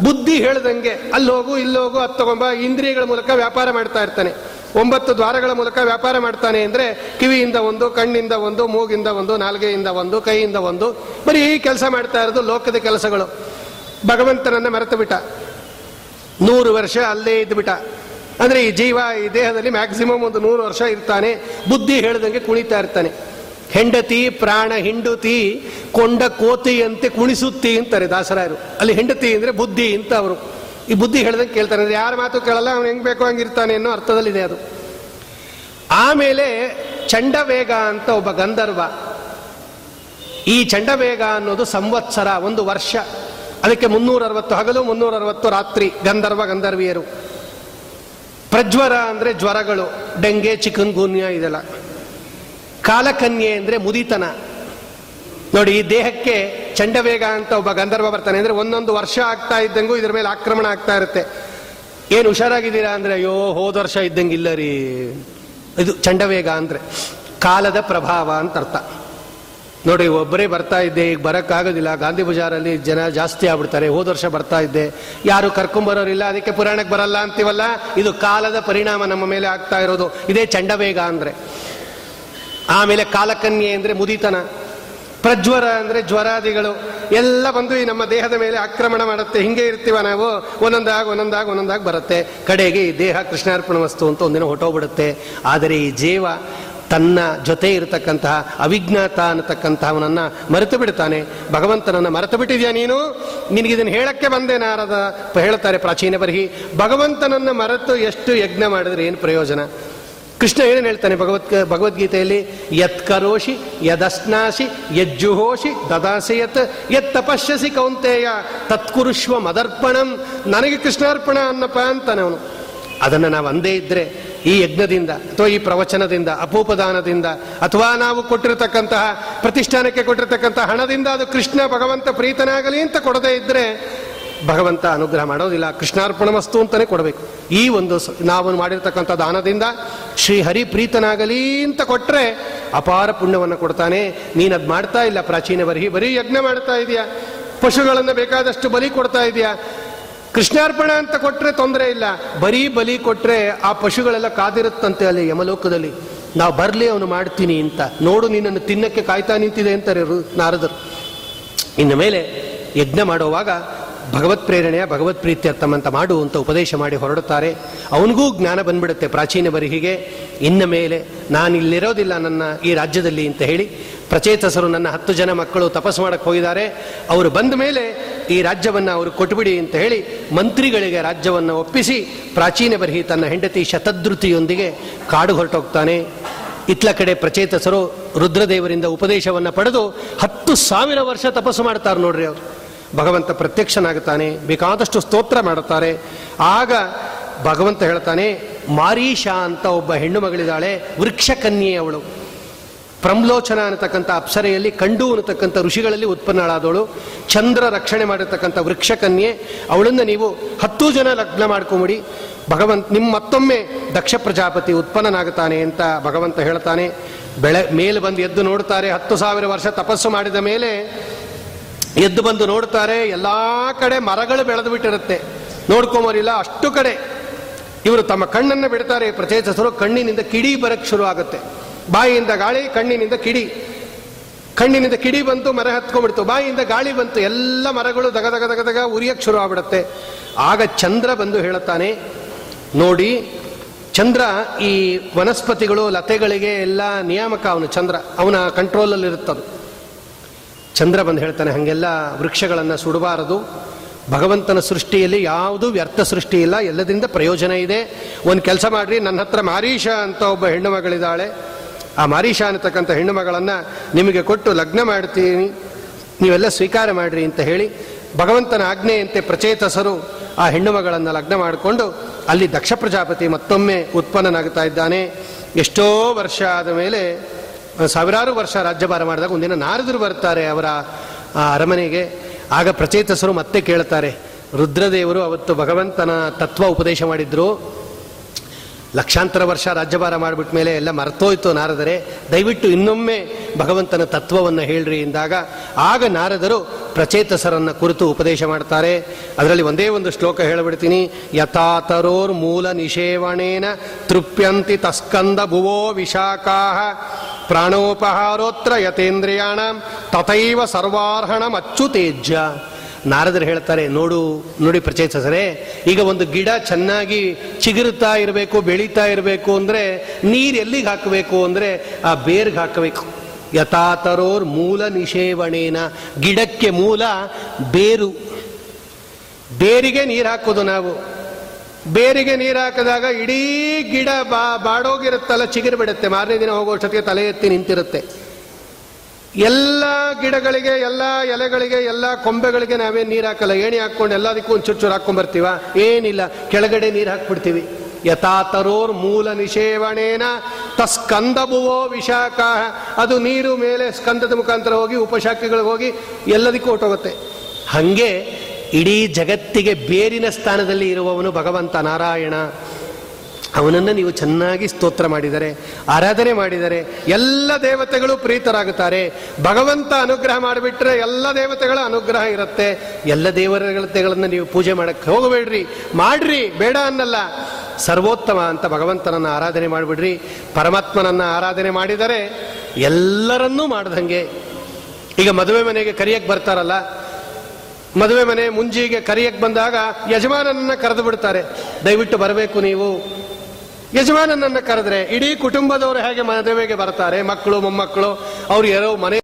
ಬುದ್ಧಿ ಹೇಳ್ದಂಗೆ, ಅಲ್ಲಿ ಹೋಗು, ಇಲ್ಲಿ ಹೋಗು, ಅದು ತಗೊಂಬ. ಇಂದ್ರಿಯಗಳ ಮೂಲಕ ವ್ಯಾಪಾರ ಮಾಡ್ತಾ ಇರ್ತಾನೆ. ಒಂಬತ್ತು ದ್ವಾರಗಳ ಮೂಲಕ ವ್ಯಾಪಾರ ಮಾಡ್ತಾನೆ ಅಂದ್ರೆ, ಕಿವಿಯಿಂದ ಒಂದು, ಕಣ್ಣಿಂದ ಒಂದು, ಮೂಗಿಂದ ಒಂದು, ನಾಲ್ಗೆಯಿಂದ ಒಂದು, ಕೈಯಿಂದ ಒಂದು, ಬರೀ ಕೆಲಸ ಮಾಡ್ತಾ ಇರೋದು ಲೋಕದ ಕೆಲಸಗಳು. ಭಗವಂತನನ್ನ ಮರೆತು ಬಿಟ್ಟ. ನೂರು ವರ್ಷ ಅಲ್ಲೇ ಇದ್ಬಿಟ್ಟ ಅಂದ್ರೆ ಈ ಜೀವ ಈ ದೇಹದಲ್ಲಿ ಮ್ಯಾಕ್ಸಿಮಮ್ ಒಂದು ನೂರು ವರ್ಷ ಇರ್ತಾನೆ. ಬುದ್ಧಿ ಹೇಳ್ದಂಗೆ ಕುಣಿತಾ ಇರ್ತಾನೆ. ಹೆಂಡತಿ ಪ್ರಾಣ ಹಿಂಡುತಿ ಕೊಂಡ ಕೋತಿಯಂತೆ ಕುಣಿಸುತ್ತಿ ಅಂತಾರೆ ದಾಸರಾಯರು. ಅಲ್ಲಿ ಹೆಂಡತಿ ಅಂದ್ರೆ ಬುದ್ಧಿ ಅಂತ ಅವರು. ಈ ಬುದ್ಧಿ ಹೇಳ್ದಂಗೆ ಕೇಳ್ತಾರೆ. ಅಂದ್ರೆ ಯಾರ ಮಾತು ಕೇಳಲ್ಲ, ಅವನು ಹೆಂಗ್ ಬೇಕೋ ಹಂಗಿರ್ತಾನೆ ಅನ್ನೋ ಅರ್ಥದಲ್ಲಿದೆ ಅದು. ಆಮೇಲೆ ಚಂಡವೇಗ ಅಂತ ಒಬ್ಬ ಗಂಧರ್ವ. ಈ ಚಂಡವೇಗ ಅನ್ನೋದು ಸಂವತ್ಸರ, ಒಂದು ವರ್ಷ. ಅದಕ್ಕೆ ಮುನ್ನೂರ ಅರವತ್ತು ಹಗಲು ಮುನ್ನೂರ ಅರವತ್ತು ರಾತ್ರಿ, ಗಂಧರ್ವ ಗಂಧರ್ವಿಯರು. ಪ್ರಜ್ವರ ಅಂದ್ರೆ ಜ್ವರಗಳು, ಡೆಂಗೆ ಚಿಕನ್ ಗುನ್ಯ ಇದೆಲ್ಲ. ಕಾಲಕನ್ಯೆ ಅಂದ್ರೆ ಮುದಿತನ. ನೋಡಿ, ಈ ದೇಹಕ್ಕೆ ಚಂಡವೇಗ ಅಂತ ಒಬ್ಬ ಗಂಧರ್ವ ಬರ್ತಾನೆ. ಅಂದ್ರೆ ಒಂದೊಂದು ವರ್ಷ ಆಗ್ತಾ ಇದ್ದಂಗೂ ಇದ್ರ ಮೇಲೆ ಆಕ್ರಮಣ ಆಗ್ತಾ ಇರುತ್ತೆ. ಏನು ಹುಷಾರಾಗಿದ್ದೀರಾ ಅಂದ್ರೆ, ಅಯ್ಯೋ, ಹೋದ ವರ್ಷ ಇದ್ದಂಗೆ ಇಲ್ಲ ರೀ. ಇದು ಚಂಡವೇಗ ಅಂದ್ರೆ. ಕಾಲದ ಪ್ರಭಾವ ಅಂತ ಅರ್ಥ. ನೋಡಿ, ಒಬ್ಬರೇ ಬರ್ತಾ ಇದ್ದೆ, ಈಗ ಬರೋಕ್ಕಾಗೋದಿಲ್ಲ. ಗಾಂಧಿ ಬಜಾರಲ್ಲಿ ಜನ ಜಾಸ್ತಿ ಆಗ್ಬಿಡ್ತಾರೆ. ಹೋದ ವರ್ಷ ಬರ್ತಾ ಇದ್ದೆ. ಯಾರು ಕರ್ಕೊಂಬರೋರಿಲ್ಲ ಅದಕ್ಕೆ ಪುರಾಣಕ್ಕೆ ಬರಲ್ಲ ಅಂತೀವಲ್ಲ? ಇದು ಕಾಲದ ಪರಿಣಾಮ ನಮ್ಮ ಮೇಲೆ ಆಗ್ತಾ ಇರೋದು. ಇದೇ ಚಂಡವೇಗ ಅಂದ್ರೆ. ಆಮೇಲೆ ಕಾಲಕನ್ಯೆ ಅಂದರೆ ಮುದಿತನ, ಪ್ರಜ್ವರ ಅಂದರೆ ಜ್ವರಾದಿಗಳು, ಎಲ್ಲ ಬಂದು ಈ ನಮ್ಮ ದೇಹದ ಮೇಲೆ ಆಕ್ರಮಣ ಮಾಡುತ್ತೆ. ಹಿಂಗೆ ಇರ್ತೀವ ನಾವು, ಒಂದೊಂದಾಗಿ ಒಂದೊಂದಾಗಿ ಒಂದೊಂದಾಗಿ ಬರುತ್ತೆ. ಕಡೆಗೆ ಈ ದೇಹ ಕೃಷ್ಣಾರ್ಪಣ ವಸ್ತು ಅಂತ ಒಂದಿನ ಹೊಟ್ಟೋಗ್ಬಿಡುತ್ತೆ ಆದರೆ ಈ ಜೀವ ತನ್ನ ಜೊತೆ ಇರತಕ್ಕಂತಹ, ಅವಿಜ್ಞಾತ ಅನ್ನತಕ್ಕಂತಹವನನ್ನು ಮರೆತು ಬಿಡ್ತಾನೆ ಭಗವಂತನನ್ನು ಮರೆತು ಬಿಟ್ಟಿದ್ಯಾ ನೀನು? ನಿನಗಿದನ್ನು ಹೇಳಕ್ಕೆ ಬಂದೆ ನಾರದ ಹೇಳುತ್ತಾರೆ ಪ್ರಾಚೀನ ಬರಹಿ. ಭಗವಂತನನ್ನು ಮರೆತು ಎಷ್ಟು ಯಜ್ಞ ಮಾಡಿದ್ರೆ ಏನು ಪ್ರಯೋಜನ? ಕೃಷ್ಣ ಏನು ಹೇಳ್ತಾನೆ ಭಗವತ್ ಭಗವದ್ಗೀತೆಯಲ್ಲಿ? ಯತ್ ಕರೋಷಿ, ಯದಸ್ನಾಸಿ, ಯಜ್ಜುಹೋಷಿ, ದದಾಸಿ ಯತ್ ತಪಸ್ಯಸಿ ಕೌಂತೆಯ ತತ್ಕುರುಷ್ವ ಮದರ್ಪಣಂ, ನನಗೆ ಕೃಷ್ಣಾರ್ಪಣ ಅನ್ನಪ್ಪ ಅಂತಾನೆ ಅವನು. ಅದನ್ನು ನಾವು ಅಂದೇ ಇದ್ದರೆ ಈ ಯಜ್ಞದಿಂದ ಅಥವಾ ಈ ಪ್ರವಚನದಿಂದ, ಅಪೋಪದಾನದಿಂದ ಅಥವಾ ನಾವು ಕೊಟ್ಟಿರತಕ್ಕಂತಹ, ಪ್ರತಿಷ್ಠಾನಕ್ಕೆ ಕೊಟ್ಟಿರತಕ್ಕಂತಹ ಹಣದಿಂದ ಅದು ಕೃಷ್ಣ ಭಗವಂತ ಪ್ರೀತನಾಗಲಿ ಅಂತ ಕೊಡದೇ ಇದ್ರೆ ಭಗವಂತ ಅನುಗ್ರಹ ಮಾಡೋದಿಲ್ಲ ಕೃಷ್ಣಾರ್ಪಣ ವಸ್ತು ಅಂತಲೇ ಕೊಡಬೇಕು. ಈ ಒಂದು ನಾವು ಮಾಡಿರ್ತಕ್ಕಂಥ ದಾನದಿಂದ ಶ್ರೀ ಹರಿ ಪ್ರೀತನಾಗಲಿ ಅಂತ ಕೊಟ್ಟರೆ ಅಪಾರ ಪುಣ್ಯವನ್ನು ಕೊಡ್ತಾನೆ. ನೀನು ಅದು ಮಾಡ್ತಾ ಇಲ್ಲ. ಪ್ರಾಚೀನ ಬರೀ ಬರೀ ಯಜ್ಞ ಮಾಡ್ತಾ ಇದೆಯಾ. ಪಶುಗಳನ್ನು ಬೇಕಾದಷ್ಟು ಬಲಿ ಕೊಡ್ತಾ ಇದೆಯಾ. ಕೃಷ್ಣಾರ್ಪಣ ಅಂತ ಕೊಟ್ಟರೆ ತೊಂದರೆ ಇಲ್ಲ. ಬರೀ ಬಲಿ ಕೊಟ್ಟರೆ ಆ ಪಶುಗಳೆಲ್ಲ ಕಾದಿರುತ್ತಂತೆ ಅಲ್ಲಿ ಯಮಲೋಕದಲ್ಲಿ. ನಾವು ಬರಲಿ, ಅವನು ಮಾಡ್ತೀನಿ ಅಂತ. ನೋಡು, ನಿನ್ನನ್ನು ತಿನ್ನಕ್ಕೆ ಕಾಯ್ತಾ ನಿಂತಿದೆ ಅಂತಾರೆ ನಾರದರು. ಇನ್ನು ಮೇಲೆ ಯಜ್ಞ ಮಾಡುವಾಗ ಭಗವತ್ ಪ್ರೇರಣೆಯ, ಭಗವತ್ ಪ್ರೀತ್ಯರ್ಥಮಂತ ಮಾಡು ಅಂತ ಉಪದೇಶ ಮಾಡಿ ಹೊರಡುತ್ತಾರೆ. ಅವನಿಗೂ ಜ್ಞಾನ ಬಂದ್ಬಿಡುತ್ತೆ ಪ್ರಾಚೀನ ಬರಿಹಿಗೆ ಇನ್ನ ಮೇಲೆ ನಾನು ಇಲ್ಲಿರೋದಿಲ್ಲ ನನ್ನ ಈ ರಾಜ್ಯದಲ್ಲಿ ಅಂತ ಹೇಳಿ ಪ್ರಚೇತಸರು ನನ್ನ ಹತ್ತು ಜನ ಮಕ್ಕಳು ತಪಸ್ಸು ಮಾಡಕ್ಕೆ ಹೋಗಿದ್ದಾರೆ. ಅವರು ಬಂದ ಮೇಲೆ ಈ ರಾಜ್ಯವನ್ನು ಅವರು ಕೊಟ್ಟುಬಿಡಿ ಅಂತ ಹೇಳಿ ಮಂತ್ರಿಗಳಿಗೆ ರಾಜ್ಯವನ್ನು ಒಪ್ಪಿಸಿ ಪ್ರಾಚೀನ ಬರಿಹಿ ತನ್ನ ಹೆಂಡತಿ ಶತದೃತಿಯೊಂದಿಗೆ ಕಾಡು ಹೊರಟೋಗ್ತಾನೆ. ಇತ್ಲ ಕಡೆ ಪ್ರಚೇತಸರು ರುದ್ರದೇವರಿಂದ ಉಪದೇಶವನ್ನು ಪಡೆದು ಹತ್ತು ಸಾವಿರ ವರ್ಷ ತಪಸ್ಸು ಮಾಡ್ತಾರೆ ನೋಡ್ರಿ ಅವರು. ಭಗವಂತ ಪ್ರತ್ಯಕ್ಷನಾಗುತ್ತಾನೆ, ಬೇಕಾದಷ್ಟು ಸ್ತೋತ್ರ ಮಾಡುತ್ತಾರೆ. ಆಗ ಭಗವಂತ ಹೇಳ್ತಾನೆ, ಮಾರೀಷಾ ಅಂತ ಒಬ್ಬ ಹೆಣ್ಣು ಮಗಳಿದ್ದಾಳೆ ವೃಕ್ಷಕನ್ಯೆ ಅವಳು ಪ್ರಮ್ಲೋಚನ ಅನ್ನತಕ್ಕಂಥ ಅಪ್ಸರೆಯಲ್ಲಿ, ಕಂಡು ಅನ್ನತಕ್ಕಂಥ ಋಷಿಗಳಲ್ಲಿ ಉತ್ಪನ್ನಳಾದವಳು. ಚಂದ್ರ ರಕ್ಷಣೆ ಮಾಡಿರ್ತಕ್ಕಂಥ ವೃಕ್ಷಕನ್ಯೆ. ಅವಳನ್ನು ನೀವು ಹತ್ತು ಜನ ಲಗ್ನ ಮಾಡ್ಕೊಂಬಿಡಿ. ಭಗವಂತ ನಿಮ್ಮ ಮತ್ತೊಮ್ಮೆ ದಕ್ಷ ಪ್ರಜಾಪತಿ ಉತ್ಪನ್ನನಾಗುತ್ತಾನೆ ಅಂತ ಭಗವಂತ ಹೇಳ್ತಾನೆ. ಬೆಳೆ, ಮೇಲೆ ಬಂದು ಎದ್ದು ನೋಡ್ತಾರೆ ಹತ್ತು ಸಾವಿರ ವರ್ಷ ತಪಸ್ಸು ಮಾಡಿದ ಮೇಲೆ ಎದ್ದು ಬಂದು ನೋಡ್ತಾರೆ ಎಲ್ಲಾ ಕಡೆ ಮರಗಳು ಬೆಳೆದು ಬಿಟ್ಟಿರುತ್ತೆ. ನೋಡ್ಕೊಂಬರಿಲ್ಲ ಅಷ್ಟು ಕಡೆ. ಇವರು ತಮ್ಮ ಕಣ್ಣನ್ನು ಬಿಡ್ತಾರೆ ಪ್ರಚೇತಸರು ಕಣ್ಣಿನಿಂದ ಕಿಡಿ ಬರಕ್ಕೆ ಶುರು ಆಗುತ್ತೆ. ಬಾಯಿಯಿಂದ ಗಾಳಿ, ಕಣ್ಣಿನಿಂದ ಕಿಡಿ. ಕಣ್ಣಿನಿಂದ ಕಿಡಿ ಬಂತು ಮರ ಹತ್ಕೊಂಡ್ಬಿಡ್ತು. ಬಾಯಿಯಿಂದ ಗಾಳಿ ಬಂತು, ಎಲ್ಲ ಮರಗಳು ದಗ ದಗ ದಗ ದಗ ಉರಿಯಕ್ಕೆ ಶುರು ಆಗ್ಬಿಡುತ್ತೆ. ಆಗ ಚಂದ್ರ ಬಂದು ಹೇಳುತ್ತಾನೆ, ನೋಡಿ, ಚಂದ್ರ ಈ ವನಸ್ಪತಿಗಳು, ಲತೆಗಳಿಗೆ ಎಲ್ಲ ನಿಯಾಮಕ ಅವನು, ಚಂದ್ರ. ಅವನ ಕಂಟ್ರೋಲಲ್ಲಿ ಇರುತ್ತದು ಚಂದ್ರ ಬಂದು ಹೇಳ್ತಾನೆ, ಹಾಗೆಲ್ಲ ವೃಕ್ಷಗಳನ್ನು ಸುಡಬಾರದು. ಭಗವಂತನ ಸೃಷ್ಟಿಯಲ್ಲಿ ಯಾವುದೂ ವ್ಯರ್ಥ ಸೃಷ್ಟಿ ಇಲ್ಲ, ಎಲ್ಲದರಿಂದ ಪ್ರಯೋಜನ ಇದೆ. ಒಂದು ಕೆಲಸ ಮಾಡಿರಿ ನನ್ನ ಹತ್ರ ಮಾರೀಷ ಅಂತ ಒಬ್ಬ ಹೆಣ್ಣು ಮಗಳಿದ್ದಾಳೆ ಆ ಮಾರೀಷ ಅನ್ನತಕ್ಕಂಥ ಹೆಣ್ಣು ಮಗಳನ್ನು ನಿಮಗೆ ಕೊಟ್ಟು ಲಗ್ನ ಮಾಡ್ತೀನಿ, ನೀವೆಲ್ಲ ಸ್ವೀಕಾರ ಮಾಡಿರಿ ಅಂತ ಹೇಳಿ ಭಗವಂತನ ಆಜ್ಞೆಯಂತೆ ಪ್ರಚೇತಸರು ಆ ಹೆಣ್ಣು ಮಗಳನ್ನು ಲಗ್ನ ಮಾಡಿಕೊಂಡು ಅಲ್ಲಿ ದಕ್ಷ ಪ್ರಜಾಪತಿ ಮತ್ತೊಮ್ಮೆ ಉತ್ಪನ್ನನಾಗ್ತಾ ಇದ್ದಾನೆ. ಎಷ್ಟೋ ವರ್ಷ ಆದ ಮೇಲೆ ಸಾವಿರಾರು ವರ್ಷ ರಾಜ್ಯಭಾರ ಮಾಡಿದಾಗ ಒಂದಿನ ನಾರದರು ಬರ್ತಾರೆ ಅವರ ಅರಮನೆಗೆ. ಆಗ ಪ್ರಚೇತಸರು ಮತ್ತೆ ಕೇಳ್ತಾರೆ, ರುದ್ರದೇವರು ಅವತ್ತು ಭಗವಂತನ ತತ್ವ ಉಪದೇಶ ಮಾಡಿದ್ರು. ಲಕ್ಷಾಂತರ ವರ್ಷ ರಾಜ್ಯಭಾರ ಮಾಡಿಬಿಟ್ಟ ಮೇಲೆ ಎಲ್ಲ ಮರ್ತೋಯ್ತು ನಾರದರೆ. ದಯವಿಟ್ಟು ಇನ್ನೊಮ್ಮೆ ಭಗವಂತನ ತತ್ವವನ್ನು ಹೇಳ್ರಿ ಎಂದಾಗ, ಆಗ ನಾರದರು ಪ್ರಚೇತಸರನ್ನ ಕುರಿತು ಉಪದೇಶ ಮಾಡ್ತಾರೆ. ಅದರಲ್ಲಿ ಒಂದೇ ಒಂದು ಶ್ಲೋಕ ಹೇಳಿಬಿಡ್ತೀನಿ. ಯಥಾತರೋರ್ ಮೂಲ ನಿಷೇವಣೇನ ತೃಪ್ಯಂತಿ ತಸ್ಕಂದ ಭುವೋ ವಿಶಾಖಾ ಪ್ರಾಣೋಪಹಾರೋತ್ರ ಯತೇಂದ್ರಿಯಾಣ ತಥೈವ ಸರ್ವಾರ್ಹಣಮಚ್ಚುತೇಜ್ಯ ನಾರದರು ಹೇಳ್ತಾರೆ, ನೋಡು, ನೋಡಿ ಪ್ರಚೇತಸರೇ ಈಗ ಒಂದು ಗಿಡ ಚೆನ್ನಾಗಿ ಚಿಗುರುತ್ತಾ ಇರಬೇಕು, ಬೆಳೀತಾ ಇರಬೇಕು ಅಂದರೆ ನೀರು ಎಲ್ಲಿಗೆ ಹಾಕಬೇಕು ಅಂದರೆ ಆ ಬೇರ್ಗೆ ಹಾಕಬೇಕು. ಯಥಾತರೋರ್ ಮೂಲ ನಿಷೇವಣೇನ. ಗಿಡಕ್ಕೆ ಮೂಲ ಬೇರು. ಬೇರಿಗೆ ನೀರು ಹಾಕೋದು ನಾವು. ಬೇರಿಗೆ ನೀರು ಹಾಕಿದಾಗ ಇಡೀ ಗಿಡ ಬಾ ಬಾಡೋಗಿರುತ್ತಲ್ಲ, ಚಿಗಿರು ಬಿಡುತ್ತೆ. ಮಾರನೇ ದಿನ ಹೋಗೋಷ್ಟೊತ್ತಿಗೆ ತಲೆ ಎತ್ತಿ ನಿಂತಿರುತ್ತೆ. ಎಲ್ಲ ಗಿಡಗಳಿಗೆ, ಎಲ್ಲ ಎಲೆಗಳಿಗೆ, ಎಲ್ಲ ಕೊಂಬೆಗಳಿಗೆ ನಾವೇನು ನೀರು ಹಾಕಲ್ಲ. ಏಣಿ ಹಾಕ್ಕೊಂಡು ಎಲ್ಲದಕ್ಕೂ ಒಂದು ಚುಚ್ಚೂರು ಹಾಕೊಂಡ್ಬರ್ತೀವ ಏನಿಲ್ಲ. ಕೆಳಗಡೆ ನೀರು ಹಾಕ್ಬಿಡ್ತೀವಿ. ಯಥಾತರೋರ್ ಮೂಲ ನಿಷೇವಣೇನ ತಸ್ಕಂದಬುವೋ ವಿಶಾಖ. ಅದು ನೀರು ಮೇಲೆ ಸ್ಕಂದದ ಮುಖಾಂತರ ಹೋಗಿ, ಉಪಶಾಖೆಗಳಿಗೆ ಹೋಗಿ ಎಲ್ಲದಕ್ಕೂ ಹೊಟ್ಟೋಗುತ್ತೆ ಹಂಗೆ ಇಡೀ ಜಗತ್ತಿಗೆ ಬೇರಿನ ಸ್ಥಾನದಲ್ಲಿ ಇರುವವನು ಭಗವಂತ ನಾರಾಯಣ. ಅವನನ್ನು ನೀವು ಚೆನ್ನಾಗಿ ಸ್ತೋತ್ರ ಮಾಡಿದರೆ, ಆರಾಧನೆ ಮಾಡಿದರೆ, ಎಲ್ಲ ದೇವತೆಗಳು ಪ್ರೀತರಾಗುತ್ತಾರೆ. ಭಗವಂತ ಅನುಗ್ರಹ ಮಾಡಿಬಿಟ್ರೆ ಎಲ್ಲ ದೇವತೆಗಳ ಅನುಗ್ರಹ ಇರುತ್ತೆ. ಎಲ್ಲ ದೇವತೆಗಳನ್ನು ನೀವು ಪೂಜೆ ಮಾಡಕ್ಕೆ ಹೋಗಬೇಡ್ರಿ, ಮಾಡ್ರಿ, ಬೇಡ ಅನ್ನಲ್ಲ. ಸರ್ವೋತ್ತಮ ಅಂತ ಭಗವಂತನನ್ನು ಆರಾಧನೆ ಮಾಡಿಬಿಡ್ರಿ. ಪರಮಾತ್ಮನನ್ನು ಆರಾಧನೆ ಮಾಡಿದರೆ ಎಲ್ಲರನ್ನೂ ಮಾಡ್ದಂಗೆ. ಈಗ ಮದುವೆ ಮನೆಗೆ ಕರಿಯಕ್ಕೆ ಬರ್ತಾರಲ್ಲ ಮದುವೆ ಮನೆ ಮುಂಜಿಗೆ ಕರಿಯಕ್ಕೆ ಬಂದಾಗ ಯಜಮಾನನನ್ನ ಕರೆದು ಬಿಡ್ತಾರೆ. ದಯವಿಟ್ಟು ಬರಬೇಕು ನೀವು. ಯಜಮಾನನನ್ನ ಕರೆದ್ರೆ ಇಡೀ ಕುಟುಂಬದವರು ಹೇಗೆ ಮದುವೆಗೆ ಬರ್ತಾರೆ? ಮಕ್ಕಳು, ಮೊಮ್ಮಕ್ಕಳು, ಅವ್ರು ಯಾರೋ ಮನೆ